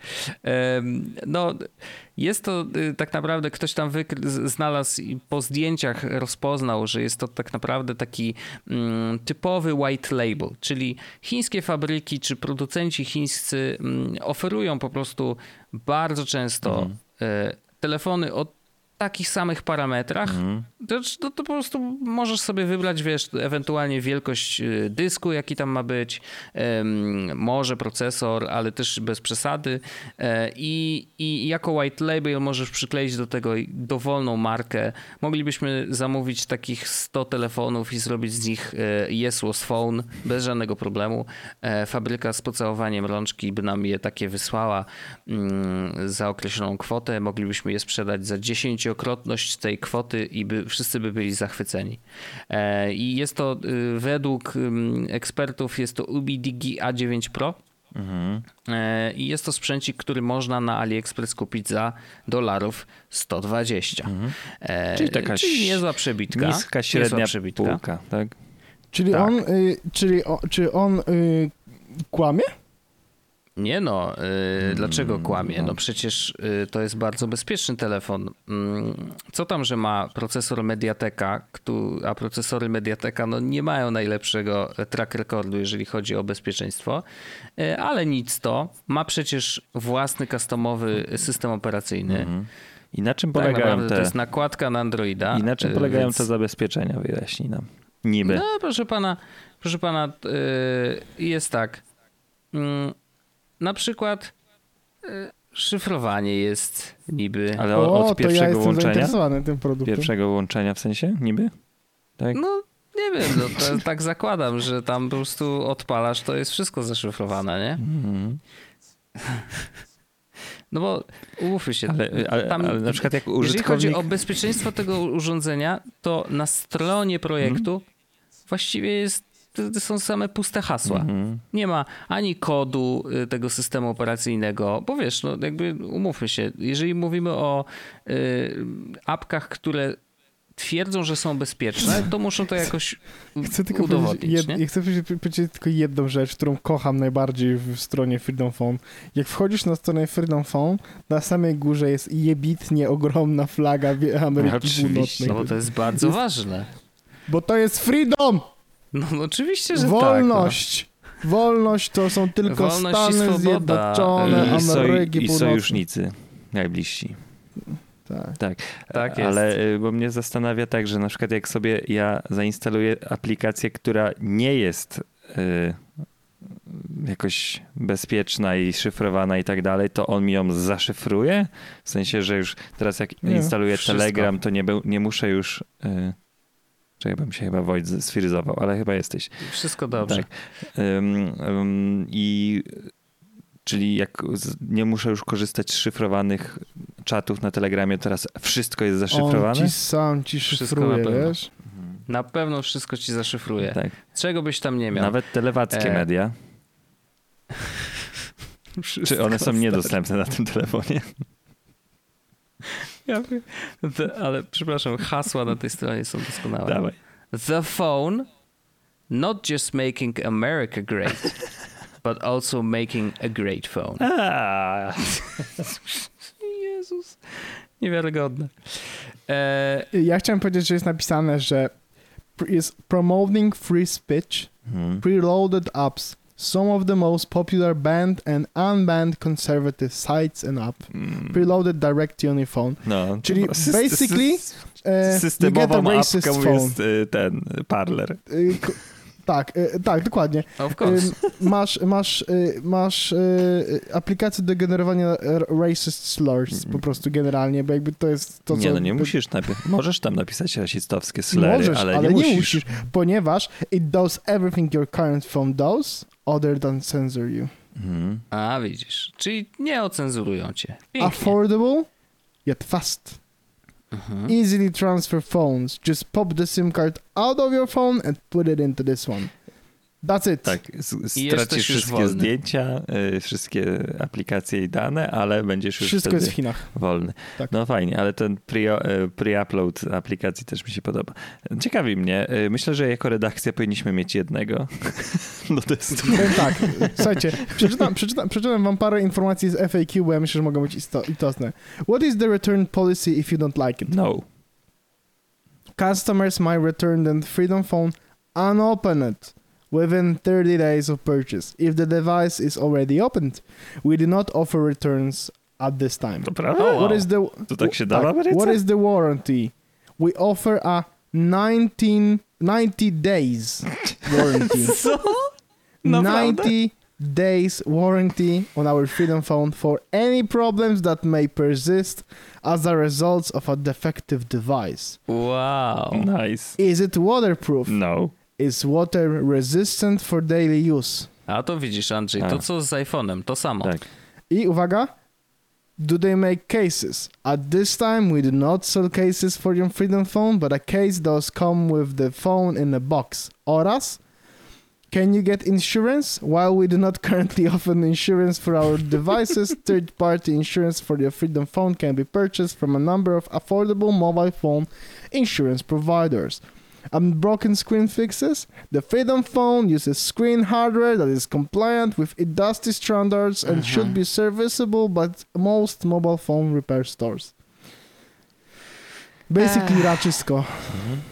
No, jest to y, tak naprawdę, ktoś tam znalazł i po zdjęciach rozpoznał, że jest to tak naprawdę taki mm, typowy white label, czyli chińskie fabryki czy producenci chińscy mm, oferują po prostu bardzo często Mhm. e, telefony o takich samych parametrach, Mhm. to, to, to po prostu możesz sobie wybrać, wiesz, ewentualnie wielkość y, dysku, jaki tam ma być, em, może procesor, ale też bez przesady E, i, i jako white label możesz przykleić do tego dowolną markę. Moglibyśmy zamówić takich 100 telefonów i zrobić z nich e, Yeslos Phone bez żadnego problemu. E, Fabryka z pocałowaniem rączki by nam je takie wysłała mm, za określoną kwotę. Moglibyśmy je sprzedać za dziesięciokrotność tej kwoty i by, wszyscy by byli zachwyceni. E, I jest to y, według ekspertów jest to UBDG A9 Pro. Mhm. E, I jest to sprzęcik, który można na AliExpress kupić za dolarów 120. E, Czyli taka czyli niezła przebitka. Niska, niezła średnia przebitka. półka, tak? Czyli Tak. on, y, czyli o, czy on y, kłamie? Nie no, y, dlaczego Mm, kłamie? No przecież y, to jest bardzo bezpieczny telefon. Mm, co tam, że ma procesor Mediateka, a procesory Mediateka no, nie mają najlepszego track recordu, jeżeli chodzi o bezpieczeństwo, Y, ale nic to. Ma przecież własny customowy system operacyjny. Mhm. I na czym Tak polegają to te... jest nakładka na Androida. I na czym y, polegają więc- te zabezpieczenia? Wyjaśnij nam. Niby. No, proszę pana, proszę pana, yy, jest tak. Na przykład yy, szyfrowanie jest niby. Ale o, od to ja pierwszego jestem łączenia? tym produktem. Pierwszego łączenia w sensie? Niby? Tak? No, nie wiem, no, to tak zakładam, że tam po prostu odpalasz, to jest wszystko zaszyfrowane, nie? Mhm. No bo umówmy się. Ale, ale, tam- ale na przykład jak Jeżeli chodzi użytkownik... o bezpieczeństwo tego urządzenia, to na stronie projektu właściwie jest, to to są same puste hasła. Mhm. Nie ma ani kodu y, tego systemu operacyjnego, bo wiesz, no jakby umówmy się, jeżeli mówimy o y, apkach, które twierdzą, że są bezpieczne, to muszą to jakoś Chcę tylko powiedzieć, udowodnić, jed, nie? ja chcę powiedzieć, tylko jedną rzecz, którą kocham najbardziej w stronie Freedom Phone. Jak wchodzisz na stronę Freedom Phone, na samej górze jest jebitnie ogromna flaga Ameryki Oczywiście. Północnej. No bo to jest bardzo Jest- ważne. Bo to jest freedom! No, no oczywiście, że Wolność! Wolność to są tylko Wolność i Stany. Zjednoczone, I, soj, Ameryki I Północnej. sojusznicy najbliżsi. Tak. Tak. Tak jest. Ale y, bo mnie zastanawia tak, że na przykład jak sobie ja zainstaluję aplikację, która nie jest y, jakoś bezpieczna i szyfrowana i tak dalej, to on mi ją zaszyfruje? W sensie, że już teraz jak Nie, instaluję wszystko. Telegram, to nie, nie muszę już... Y, czekaj, bo mi się chyba Wojt sfryzował, ale chyba jesteś. Wszystko dobrze. Tak. Ym, ym, I czyli jak z- nie muszę już korzystać z szyfrowanych czatów na Telegramie, teraz wszystko jest On zaszyfrowane? ci sam ci Wszystko szyfruje, na pewno. wiesz? Na pewno wszystko ci zaszyfruje. Tak. Czego byś tam nie miał. Nawet telewackie E, media. Wszystko Czy one są stary. niedostępne na tym telefonie? Ja wiem. Ale przepraszam, hasła na tej stronie są doskonałe. Dawaj. The phone, not just making America great, but also making a great phone. A, Jezus. Niewiarygodne. E, Ja chciałem powiedzieć, że jest napisane, że jest promoting free speech, hmm. preloaded apps, some of the most popular banned and unbanned conservative sites and app, Mm. preloaded direct to your phone. No, Czyli basically, E, you get a racist phone. jest ten Parler. Y, ko- tak, y, tak, dokładnie. of course. Masz masz, masz aplikację do generowania racist slurs po prostu generalnie, bo jakby to jest to, co... nie, no nie musisz najpierw. Możesz tam napisać rasistowskie Możesz, ale, ale, nie, nie, musisz. musisz, ponieważ it does everything your current phone does other than censor you. Mhm. A, widzisz. Czyli nie ocenzurują cię. Pięknie. Affordable, yet fast. Mhm. Easily transfer phones. Just pop the SIM card out of your phone and put it into this one. That's it. Tak, stracisz wszystkie wolny. zdjęcia, y, wszystkie aplikacje i dane, ale będziesz już Wszystko wtedy jest w Chinach. wolny. Tak. No fajnie, ale ten pre- y, pre-upload aplikacji też mi się podoba. Ciekawi mnie, y, myślę, że jako redakcja powinniśmy mieć jednego do testu. Powiem tak, słuchajcie, przeczytam, przeczytam, przeczytam wam parę informacji z FAQ, bo ja myślę, że mogą być isto- istotne. What is the return policy if you don't like it? No. Customers might return the Freedom Phone unopened within 30 days of purchase if the device is already opened. We do not offer returns at this time. To prawda? Wow. What is the To tak się da w Ameryce? What is the warranty? We offer a 19 90 days warranty. Co? Naprawdę? 90 days warranty on our Freedom Phone for any problems that may persist as a result of a defective device. Wow. Nice. Is it waterproof? No. Is water resistant for daily use? A to widzisz, Andrzej, A. to co z iPhone'em, to samo. Tak. I uwaga, do they make cases? At this time, we do not sell cases for your Freedom Phone, but a case does come with the phone in a box. Oraz, can you get insurance? While we do not currently offer insurance for our devices, third-party insurance for your Freedom Phone can be purchased from a number of affordable mobile phone insurance providers. And broken screen fixes? The Freedom Phone uses screen hardware that is compliant with industry standards and should be serviceable by most mobile phone repair stores. Basically raczysko.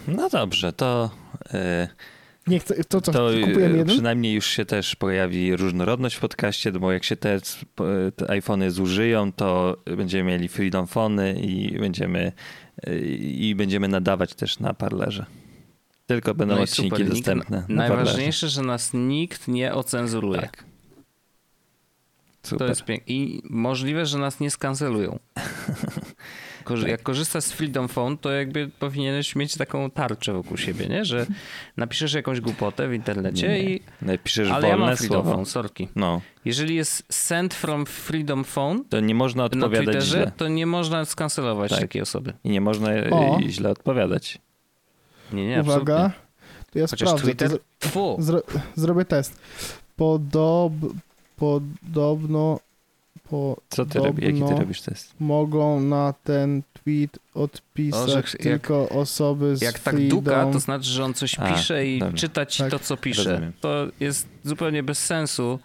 No dobrze, to, e, Nie chcę, to co, to kupujemy e, jeden? przynajmniej już się też pojawi różnorodność w podcaście, bo jak się te, te iPhony zużyją, to będziemy mieli Freedom Phony i będziemy, e, i będziemy nadawać też na parlerze. Tylko będą No odcinki super, nikt- dostępne. na Najważniejsze, że nas nikt nie ocenzuruje. Tak. To Super. jest piękne. I możliwe, że nas nie skancelują. Korzy- Jak korzystasz z Freedom Phone, to jakby powinieneś mieć taką tarczę wokół siebie, nie? Że napiszesz jakąś głupotę w internecie Nie. i... Napiszesz Ale ja wolne mam Freedom słowo. Phone, sorki. No, Jeżeli jest send from Freedom Phone to nie można na odpowiadać Twitterze, źle. to nie można skancelować Tak. takiej osoby. I nie można O. źle odpowiadać. Nie, nie, Uwaga, absolutnie. to ja Chociaż sprawdzę. Twitter... To Fu. z, zro, zrobię test. Podob, podobno po, Co ty robisz? Jaki ty Podobno- robisz test? mogą na ten tweet odpisać O, że jak- tylko osoby z Jak tak Freedom. duka, to znaczy, że on coś A, pisze i dobra. czyta ci Tak. to, co pisze. Rozumiem. To jest zupełnie bez sensu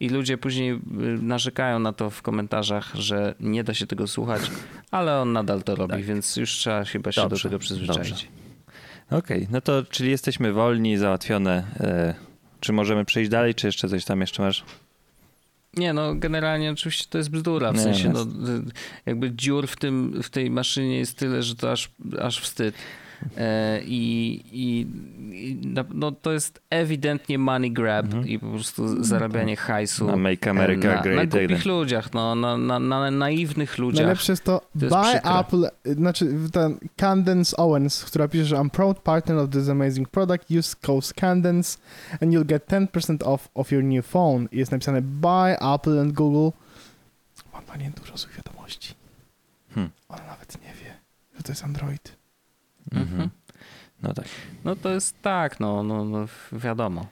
i ludzie później y, narzekają na to w komentarzach, że nie da się tego słuchać, ale on nadal to robi, Tak. więc już trzeba chyba się do Dobrze, tego przyzwyczaić. dobrze. Okej, no to czyli jesteśmy wolni, załatwione. E, czy możemy przejść dalej, czy jeszcze coś tam jeszcze masz? Nie, no generalnie oczywiście to jest bzdura, w sensie no, y, jakby dziur w, tym, w tej maszynie jest tyle, że to aż, aż wstyd. E, I, i, i na- no, to jest ewidentnie money grab Mhm. i po prostu zarabianie hajsu. Na Make America na, na Great głupich Again. ludziach, no, na, na, na naiwnych ludziach. Najlepsze jest to, To jest buy przykre. Apple, znaczy ten Candence Owens, która pisze, że I'm proud partner of this amazing product, use code Candence and you'll get 10% off of your new phone. I jest napisane buy Apple and Google. Mam dla niej dużo złych wiadomości. Hmm. Ona nawet nie wie, że to jest Android. Mhm. No tak. No to jest tak, no, no, no wiadomo.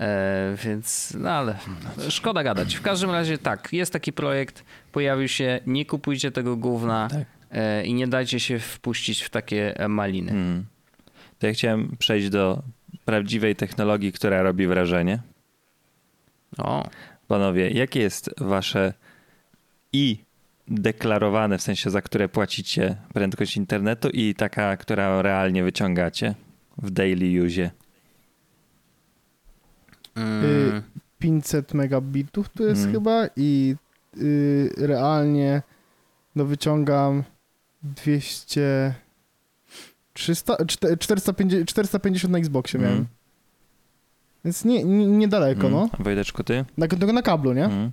E, więc, no ale szkoda gadać. W każdym razie tak, jest taki projekt, pojawił się, nie kupujcie tego gówna Tak. e, i nie dajcie się wpuścić w takie e, maliny. Mm. To ja chciałem przejść do prawdziwej technologii, która robi wrażenie. O, Panowie, jakie jest wasze i deklarowane, w sensie za które płacicie prędkość internetu i taka, która realnie wyciągacie w daily use? mm, 500 megabitów to jest Mm. chyba i y, realnie no wyciągam 200 300, czte- 450, 450 na Xboxie miałem. Mm. Więc nie, nie, niedaleko, no. A Wojteczku, ty? Na, tylko na kablu, nie? Mm.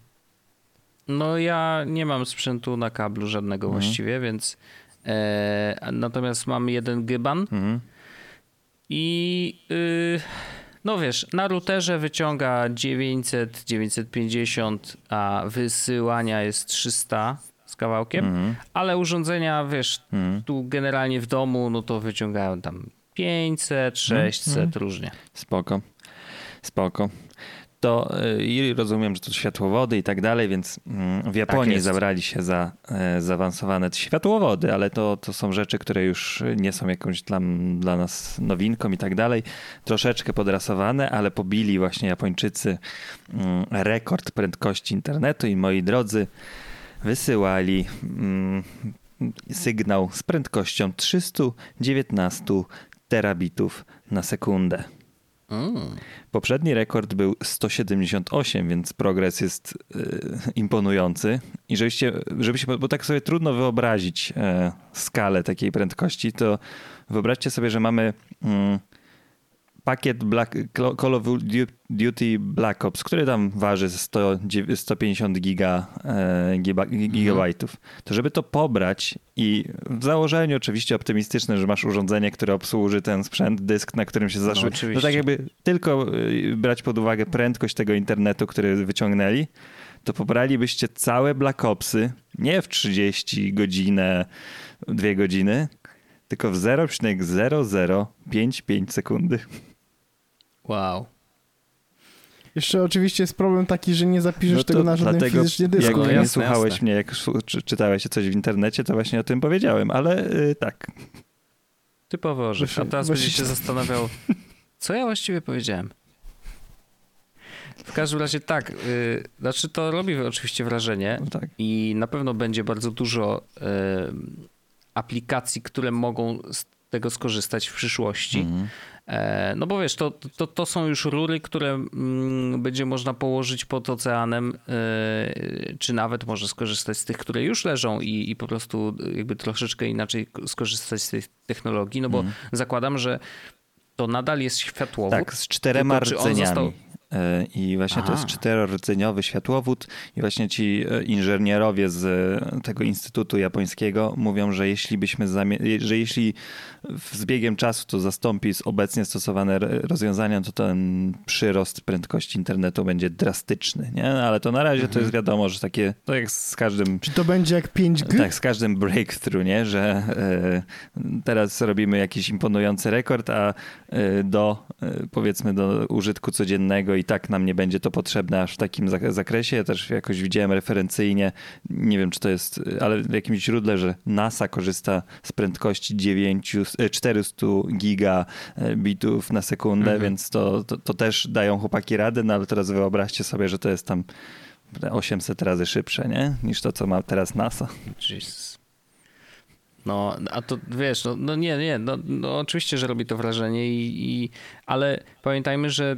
No ja nie mam sprzętu na kablu żadnego Mhm. właściwie, więc e, natomiast mam jeden gyban Mhm. i y, no wiesz, na routerze wyciąga 900, 950, a wysyłania jest 300 z kawałkiem, Mhm. ale urządzenia, wiesz, Mhm. tu generalnie w domu, no to wyciągają tam 500, 600, różnie. Spoko. Spoko. To y, i rozumiem, że to światłowody i tak dalej, więc mm, w Japonii jest. zabrali się za e, zaawansowane światłowody, ale to, to są rzeczy, które już nie są jakąś dla, dla nas nowinką i tak dalej. Troszeczkę podrasowane, ale pobili właśnie Japończycy mm, rekord prędkości internetu i moi drodzy, wysyłali mm, sygnał z prędkością 319 terabitów na sekundę. Poprzedni rekord był 178, więc progres jest y, imponujący. I żebyście, żeby się, bo tak sobie trudno wyobrazić e, skalę takiej prędkości, to wyobraźcie sobie, że mamy mm, pakiet Black, Call of Duty Black Ops, który tam waży 100, 150 giga, e, giga, gigabajtów. To żeby to pobrać i w założeniu oczywiście optymistyczne, że masz urządzenie, które obsłuży ten sprzęt, dysk, na którym się zacznie. No, no tak jakby tylko y, brać pod uwagę prędkość tego internetu, który wyciągnęli, to pobralibyście całe Black Opsy nie w 30 godzinę, 2 godziny, tylko w 0,0055 sekundy. Wow. Jeszcze oczywiście jest problem taki, że nie zapiszesz no tego na żadnym dlatego, fizycznie dysku. Jak nie słuchałeś jasne. mnie, jak czytałeś coś w internecie, to właśnie o tym powiedziałem, ale yy, tak. Typowo orzech. A teraz będzie się zastanawiał, co ja właściwie powiedziałem. W każdym razie tak, yy, znaczy to robi oczywiście wrażenie no tak. i na pewno będzie bardzo dużo yy, aplikacji, które mogą z tego skorzystać w przyszłości. Mhm. E, no bo wiesz, to, to, to są już rury, które mm, będzie można położyć pod oceanem, e, czy nawet może skorzystać z tych, które już leżą i, i po prostu jakby troszeczkę inaczej skorzystać z tej technologii, no bo mm. zakładam, że to nadal jest światłowód. Tak, z czterema rdzeniami. Został... E, I właśnie Aha. to jest czterordzeniowy światłowód i właśnie ci e, inżynierowie z e, tego Instytutu Japońskiego mówią, że jeśli byśmy, że jeśli z biegiem czasu to zastąpi z obecnie stosowane rozwiązania, to ten przyrost prędkości internetu będzie drastyczny, nie? No, ale to na razie mhm. to jest mhm. wiadomo, że takie, to jak z każdym... Czy to będzie jak 5G? Tak, z każdym breakthrough, nie? Że teraz robimy jakiś imponujący rekord, a do, powiedzmy, do użytku codziennego i tak nam nie będzie to potrzebne aż w takim zakresie. Ja też jakoś widziałem referencyjnie, nie wiem czy to jest, ale w jakimś źródle, że NASA korzysta z prędkości 9, 400 gigabitów na sekundę, mhm. więc to, to, to, też dają chłopaki radę, no ale teraz wyobraźcie sobie, że to jest tam 800 razy szybsze, nie? Niż to, co ma teraz NASA. Jesus. No, a to wiesz, no, no nie, nie, no, no, oczywiście, że robi to wrażenie, i, i, ale pamiętajmy, że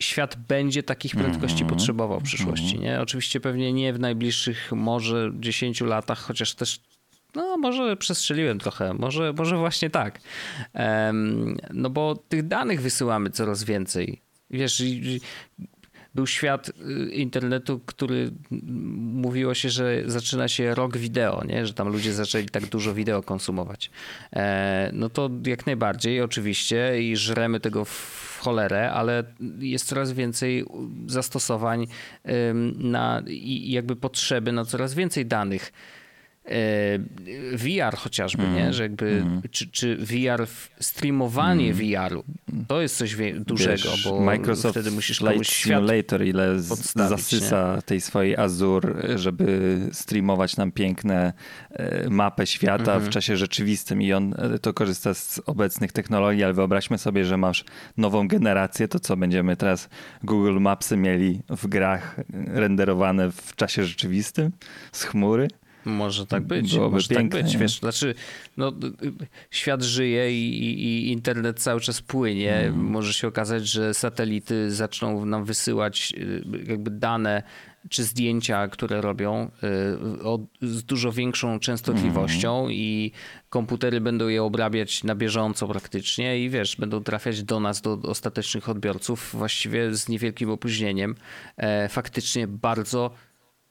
świat będzie takich prędkości mm -hmm. potrzebował w przyszłości. -hmm. Nie? Oczywiście pewnie nie w najbliższych może 10 latach, chociaż też no może przestrzeliłem trochę, może, może właśnie tak. No bo tych danych wysyłamy coraz więcej. Wiesz, był świat y, internetu, który mówiło się, że zaczyna się rok wideo, nie? że tam ludzie zaczęli tak dużo wideo konsumować. E, no to jak najbardziej, oczywiście, i żremy tego w cholerę, ale jest coraz więcej zastosowań na, i jakby potrzeby na coraz więcej danych. E, VR chociażby, mm. nie? Że jakby, mm. czy, czy VR, streamowanie mm. VR-u, to jest coś dużego, Wiesz, bo Microsoft wtedy musisz Flight Simulator, ile zasysa nie? tej swojej Azure, żeby streamować nam piękne e, mapę świata w mhm. czasie rzeczywistym i on e, to korzysta z obecnych technologii, ale wyobraźmy sobie, że masz nową generację, to co będziemy teraz Google Mapsy mieli w grach renderowane w czasie rzeczywistym z chmury? Może tak być, Byłoby może tak piękne, tak być, wiesz, znaczy no, świat żyje i, i, internet cały czas płynie. Mm. Może się okazać, że satelity zaczną nam wysyłać y, jakby dane czy zdjęcia, które robią y, o, z dużo większą częstotliwością mm. i komputery będą je obrabiać na bieżąco praktycznie i wiesz, będą trafiać do nas, do ostatecznych odbiorców właściwie z niewielkim opóźnieniem. E, faktycznie bardzo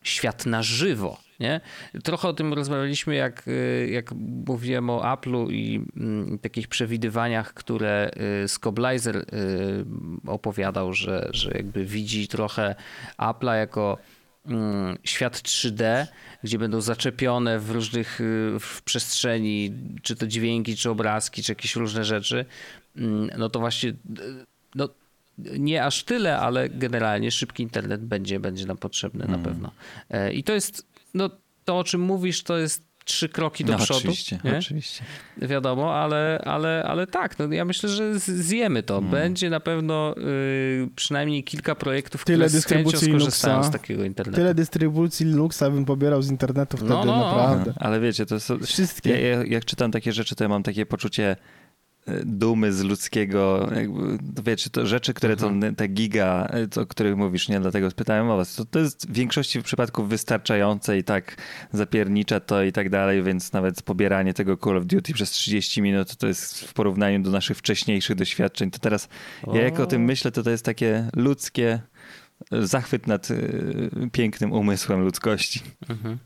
świat na żywo nie? Trochę o tym rozmawialiśmy, jak, y, jak mówiłem o Apple'u i mm, takich przewidywaniach, które y, Scoblizer y, opowiadał, że, że jakby widzi trochę Apple'a jako mm, świat 3D, gdzie będą zaczepione w różnych w przestrzeni, czy to dźwięki, czy obrazki, czy jakieś różne rzeczy, mm, no to właśnie no, nie aż tyle, ale generalnie szybki internet będzie, będzie nam potrzebny mm. na pewno. E, I to jest no to o czym mówisz, to jest trzy kroki do no, przodu. Oczywiście, nie? oczywiście. Wiadomo, ale, ale, ale tak, no ja myślę, że zjemy to. Hmm. Będzie na pewno y, przynajmniej kilka projektów, tyle które dystrybucji Linuxa, z takiego internetu. Tyle dystrybucji Linuxa bym pobierał z internetu wtedy, no, no. naprawdę. Ale wiecie, to są... Wszystkie. Ja, jak czytam takie rzeczy, to ja mam takie poczucie dumy z ludzkiego, jakby, to wiecie, to rzeczy, które Mhm. są te giga, to, o których mówisz, nie dlatego spytałem o was, to, to jest w większości przypadków wystarczające i tak zapiernicza to i tak dalej, więc nawet pobieranie tego Call of Duty przez 30 minut to jest w porównaniu do naszych wcześniejszych doświadczeń, to teraz ja jak o tym myślę, to to jest takie ludzkie, e, zachwyt nad e, pięknym umysłem ludzkości. Mhm.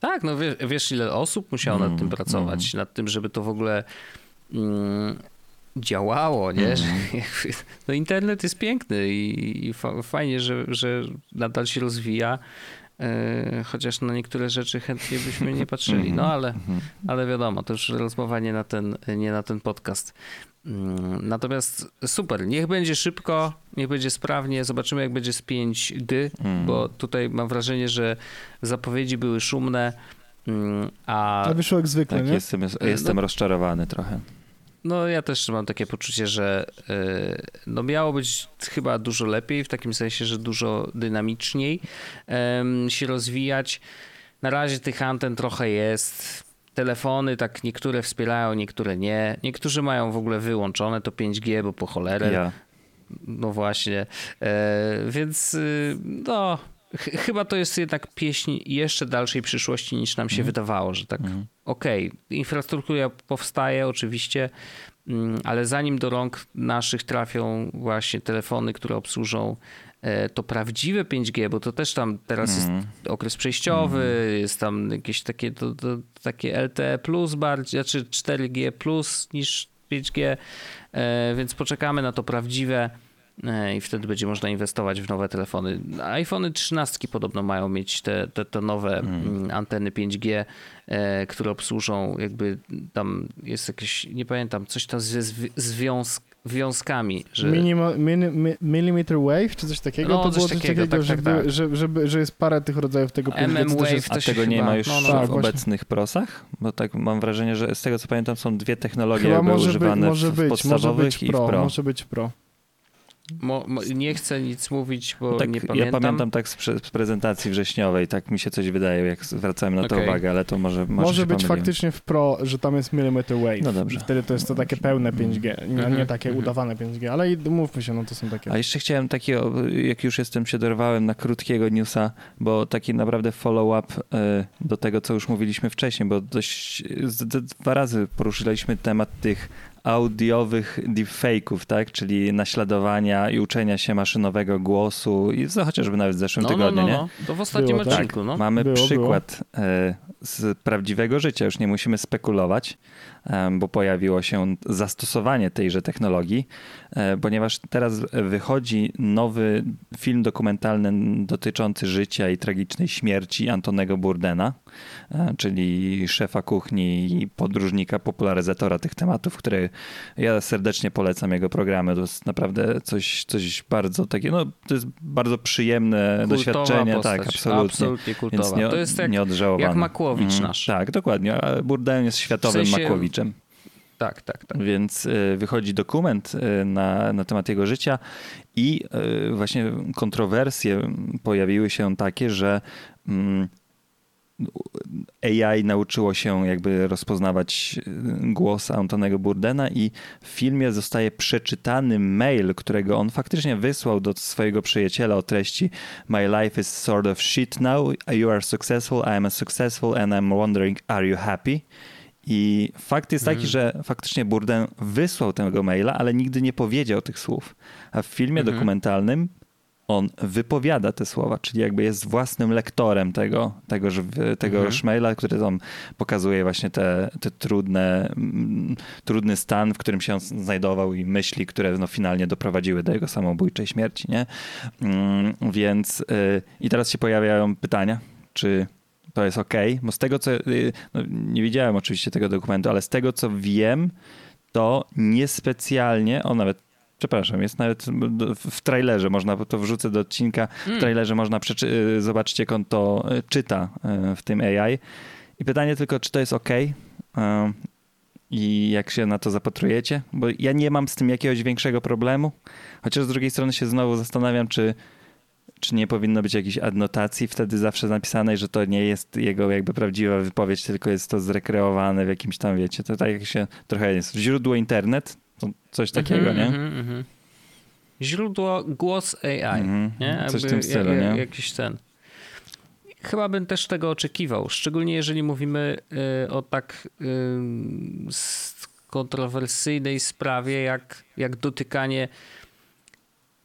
Tak, no wiesz, wiesz ile osób musiało nad tym Mm, pracować, nad tym, żeby to w ogóle mm, działało, nie? Jakby- no internet jest piękny i, i fa- fajnie, że, że nadal się rozwija, e, chociaż na niektóre rzeczy chętnie byśmy nie patrzyli, no ale, ale wiadomo, to już rozmowa nie na ten, nie na ten podcast. Mm, Natomiast super, niech będzie szybko, niech będzie sprawnie, zobaczymy jak będzie z 5G, Mm. bo tutaj mam wrażenie, że zapowiedzi były szumne, mm, a Ale wyszło jak zwykle, Tak, nie? jestem, jestem rozczarowany trochę. no ja też mam takie poczucie, że y, no miało być chyba dużo lepiej, w takim sensie, że dużo dynamiczniej się rozwijać. Na razie tych anten trochę jest. Telefony tak niektóre wspierają, niektóre nie. Niektórzy mają w ogóle wyłączone to 5G, bo po cholerę. Ja. No właśnie. E, więc y, no, ch- chyba to jest jednak pieśń jeszcze dalszej przyszłości niż nam się wydawało, że tak okej, infrastruktura powstaje oczywiście, mm, ale zanim do rąk naszych trafią właśnie telefony, które obsłużą e, to prawdziwe 5G, bo to też tam teraz jest okres przejściowy, jest tam jakieś takie, to, to, takie LTE plus bardziej, znaczy 4G plus niż 5G, e, więc poczekamy na to prawdziwe e, i wtedy będzie można inwestować w nowe telefony. iPhony 13 podobno mają mieć te, te, te nowe mm, anteny 5G, e, które obsłużą jakby tam jest jakieś, nie pamiętam, coś tam ze zwi- związ, związkami, że... Minima, mini, mi, millimeter wave, czy coś takiego? No, to coś było coś takiego, takiego, tak, tak, żeby, tak. Że, żeby, że jest parę tych rodzajów tego 5G, MM Wave jest- A tego nie chyba- ma już no, no. w Tak, właśnie. obecnych prosach? Bo tak mam wrażenie, że z tego co pamiętam są dwie technologie Chyba jakby może, być, używane może w, może podstawowych być i w pro, pro. może być pro. Mo, mo, nie chcę nic mówić, bo tak, nie ja pamiętam. pamiętam tak z, z prezentacji wrześniowej, tak mi się coś wydaje, jak zwracałem na to Okej. uwagę, ale to może może, Może się być pomyliłem. faktycznie w pro, że tam jest millimeter wave. No dobrze. Wtedy to jest to takie pełne 5G, nie, Mhm, nie takie mhm. udawane 5G, ale i mówmy się, no to są takie... A jeszcze chciałem takiego, jak już jestem, się dorwałem na krótkiego newsa, bo taki naprawdę follow-up e, do tego, co już mówiliśmy wcześniej, bo dość dwa razy poruszyliśmy temat tych audiowych deepfake'ów, tak? Czyli naśladowania i uczenia się maszynowego głosu i co chociażby nawet w zeszłym no, no, tygodniu, no, nie? no. To w ostatnim Było, tak. odcinku, no. Mamy Było, przykład e, z prawdziwego życia, już nie musimy spekulować, bo pojawiło się zastosowanie tejże technologii, e, ponieważ teraz wychodzi nowy film dokumentalny dotyczący życia i tragicznej śmierci Antonego Burdena, e, czyli szefa kuchni i podróżnika, popularyzatora tych tematów, który ja serdecznie polecam jego programy. To jest naprawdę coś, coś bardzo takiego, no to jest bardzo przyjemne Kultowa doświadczenie, postać. tak, absolutnie. Absolutnie kultowa. Więc nie, to jest jak, jak Makłowicz Mhm. nasz. Tak, dokładnie. A Burden jest światowym W sensie- Makłowiczem. tak, tak, tak. Więc y, wychodzi dokument y, na, na temat jego życia i y, właśnie kontrowersje pojawiły się takie, że mm, AI nauczyło się jakby rozpoznawać y, głos Antonego Burdena i w filmie zostaje przeczytany mail, którego on faktycznie wysłał do swojego przyjaciela o treści My life is sort of shit now, you are successful, I am successful and I'm wondering are you happy? I fakt jest taki, że faktycznie Burden wysłał tego maila, ale nigdy nie powiedział tych słów. A w filmie Mhm. dokumentalnym on wypowiada te słowa, czyli jakby jest własnym lektorem tego, tego, tego Mhm. szmaila, który tam pokazuje właśnie te, te trudne, mm, trudny stan, w którym się on znajdował i myśli, które no finalnie doprowadziły do jego samobójczej śmierci, nie? Mm, Więc y, i teraz się pojawiają pytania, czy to jest ok, bo z tego co, y, no, nie widziałem oczywiście tego dokumentu, ale z tego co wiem, to niespecjalnie, on nawet Przepraszam, jest nawet w- trailerze, można to wrzucę do odcinka. W trailerze można przeczy- y, zobaczyć, jak on to y, czyta y, w tym AI. I pytanie tylko, czy to jest ok? I jak się na to zapatrujecie? Bo ja nie mam z tym jakiegoś większego problemu. Chociaż z drugiej strony się znowu zastanawiam, czy czy nie powinno być jakiejś adnotacji wtedy zawsze napisanej, że to nie jest jego jakby prawdziwa wypowiedź, tylko jest to zrekreowane w jakimś tam, wiecie, to tak jak się trochę jest. Źródło internet, to coś takiego, Mhm, nie? mhm, mhm. Źródło głos AI. Mhm. Nie? Coś w Jakby tym stylu, ja- ja- nie? Jakiś ten. Chyba bym też tego oczekiwał, szczególnie jeżeli mówimy y, o tak y, kontrowersyjnej sprawie, jak, jak dotykanie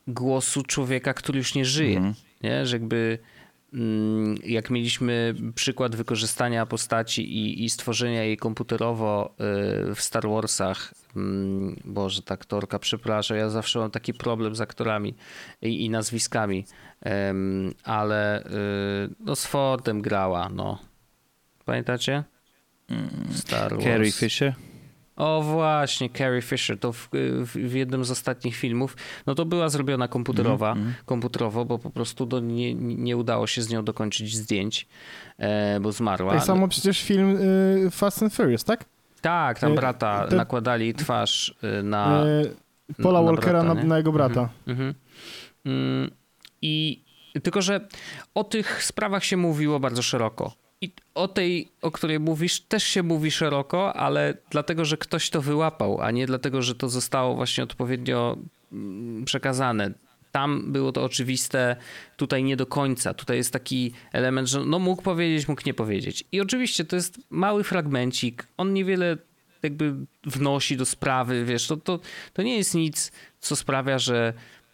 głosu człowieka, który już nie żyje. Mhm. Nie? Że jakby mm, jak mieliśmy przykład wykorzystania postaci i, i stworzenia jej komputerowo y, w Star Warsach, mm, Boże, ta aktorka, przepraszam, ja zawsze mam taki problem z aktorami i, i nazwiskami, ale y, no z Fordem grała, no. Pamiętacie? Star Wars. Carrie Fisher? O właśnie, Carrie Fisher, to w, w, w jednym z ostatnich filmów, no to była zrobiona komputerowa, Mhm, komputerowo, bo po prostu do, nie, nie udało się z nią dokończyć zdjęć, e, bo zmarła. Tak samo przecież film y, Fast and Furious, tak? Tak, tam e, brata to- nakładali twarz y, na... Y, Paula na Walkera brata, na, na jego brata. Mhm. Mm, I tylko, że o tych sprawach się mówiło bardzo szeroko. I o tej, o której mówisz, też się mówi szeroko, ale dlatego, że ktoś to wyłapał, a nie dlatego, że to zostało właśnie odpowiednio mm, przekazane. Tam było to oczywiste, tutaj nie do końca. Tutaj jest taki element, że no mógł powiedzieć, mógł nie powiedzieć. I oczywiście to jest mały fragmencik. On niewiele jakby wnosi do sprawy, wiesz, to, to, to nie jest nic, co sprawia, że,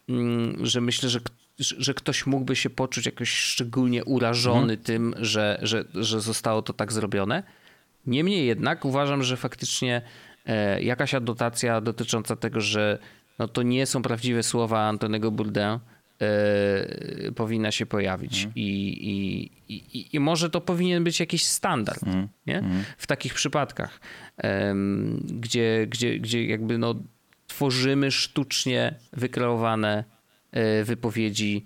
mm, że myślę, że, że ktoś mógłby się poczuć jakoś szczególnie urażony tym, że, że, że zostało to tak zrobione. Niemniej jednak uważam, że faktycznie e, jakaś adnotacja dotycząca tego, że no to nie są prawdziwe słowa Antonego Bourdain, e, powinna się pojawić. I, i, i, I może to powinien być jakiś standard nie? w takich przypadkach, gdzie, gdzie, gdzie jakby no, tworzymy sztucznie wykreowane wypowiedzi,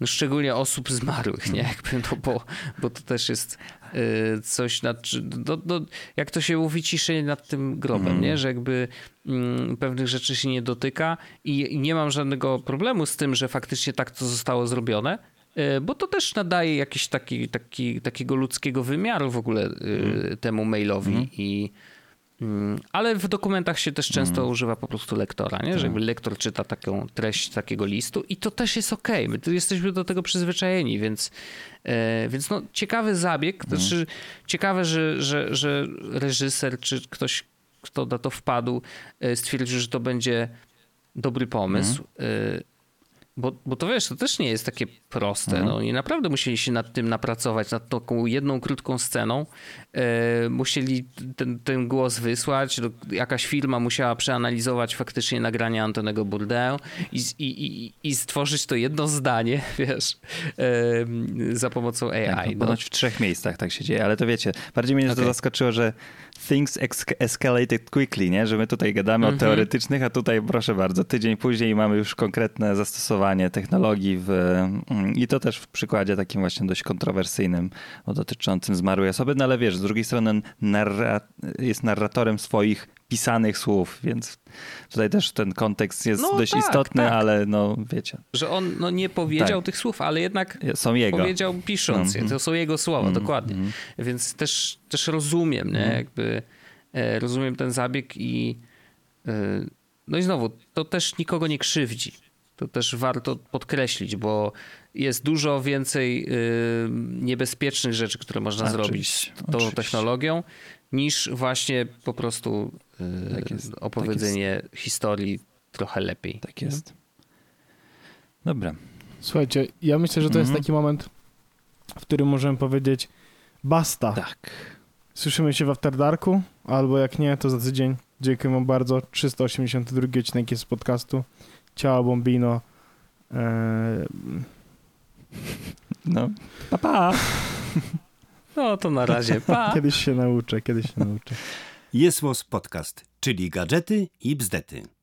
no szczególnie osób zmarłych, nie? Jakby, no bo, bo to też jest e, coś, nad, no, no, jak to się mówi, ciszej nad tym grobem, nie? Że jakby mm, pewnych rzeczy się nie dotyka i, i nie mam żadnego problemu z tym, że faktycznie tak to zostało zrobione, e, bo to też nadaje jakiś taki, taki, takiego ludzkiego wymiaru w ogóle e, temu mailowi i Mm, Ale w dokumentach się też często używa po prostu lektora, nie? że jakby lektor czyta taką treść takiego listu i to też jest okej. My tu jesteśmy do tego przyzwyczajeni, więc, e, więc no, ciekawy zabieg. Znaczy, ciekawe, że, że, że reżyser czy ktoś, kto na to wpadł, e, stwierdził, że to będzie dobry pomysł. E, Bo, bo to wiesz, to też nie jest takie proste. No, oni naprawdę musieli się nad tym napracować, nad taką jedną krótką sceną. E, musieli ten, ten głos wysłać. Jakaś firma musiała przeanalizować faktycznie nagrania Antonego Bourdain i, i, i, i stworzyć to jedno zdanie, wiesz, e, za pomocą AI. Tak, no, no. ponoć w trzech miejscach tak się dzieje, ale to wiecie, bardziej mnie to Okej. zaskoczyło, że things escalated quickly, nie? Że my tutaj gadamy Mhm. o teoretycznych, a tutaj proszę bardzo, tydzień później mamy już konkretne zastosowanie technologii w, mm, i to też w przykładzie takim właśnie dość kontrowersyjnym, dotyczącym zmarłej osoby, no ale wiesz, z drugiej strony narra- jest narratorem swoich pisanych słów, więc tutaj też ten kontekst jest No dość tak, istotny, tak. ale no wiecie, Że on no, nie powiedział Tak. tych słów, ale jednak są jego. powiedział pisząc je. Mhm. To są jego słowa, Mhm, dokładnie. mhm. Więc też, też rozumiem, nie? Jakby e, rozumiem ten zabieg i e, no i znowu, to też nikogo nie krzywdzi. To też warto podkreślić, bo jest dużo więcej e, niebezpiecznych rzeczy, które można Oczywiście, zrobić z tą oczywiście. technologią, niż właśnie po prostu Tak jest, tak opowiedzenie historii trochę lepiej. Tak jest. Dobra. Słuchajcie, ja myślę, że to jest Mhm. taki moment, w którym możemy powiedzieć basta. Tak. Słyszymy się w After Darku, albo jak nie, to za tydzień. Dziękuję wam bardzo. 382 odcinek jest z podcastu. Ciao Bombino. Eee, No. Pa, pa. No to na razie. Pa! kiedyś się nauczę, kiedyś się nauczę. Jest Podcast, czyli gadżety i bzdety.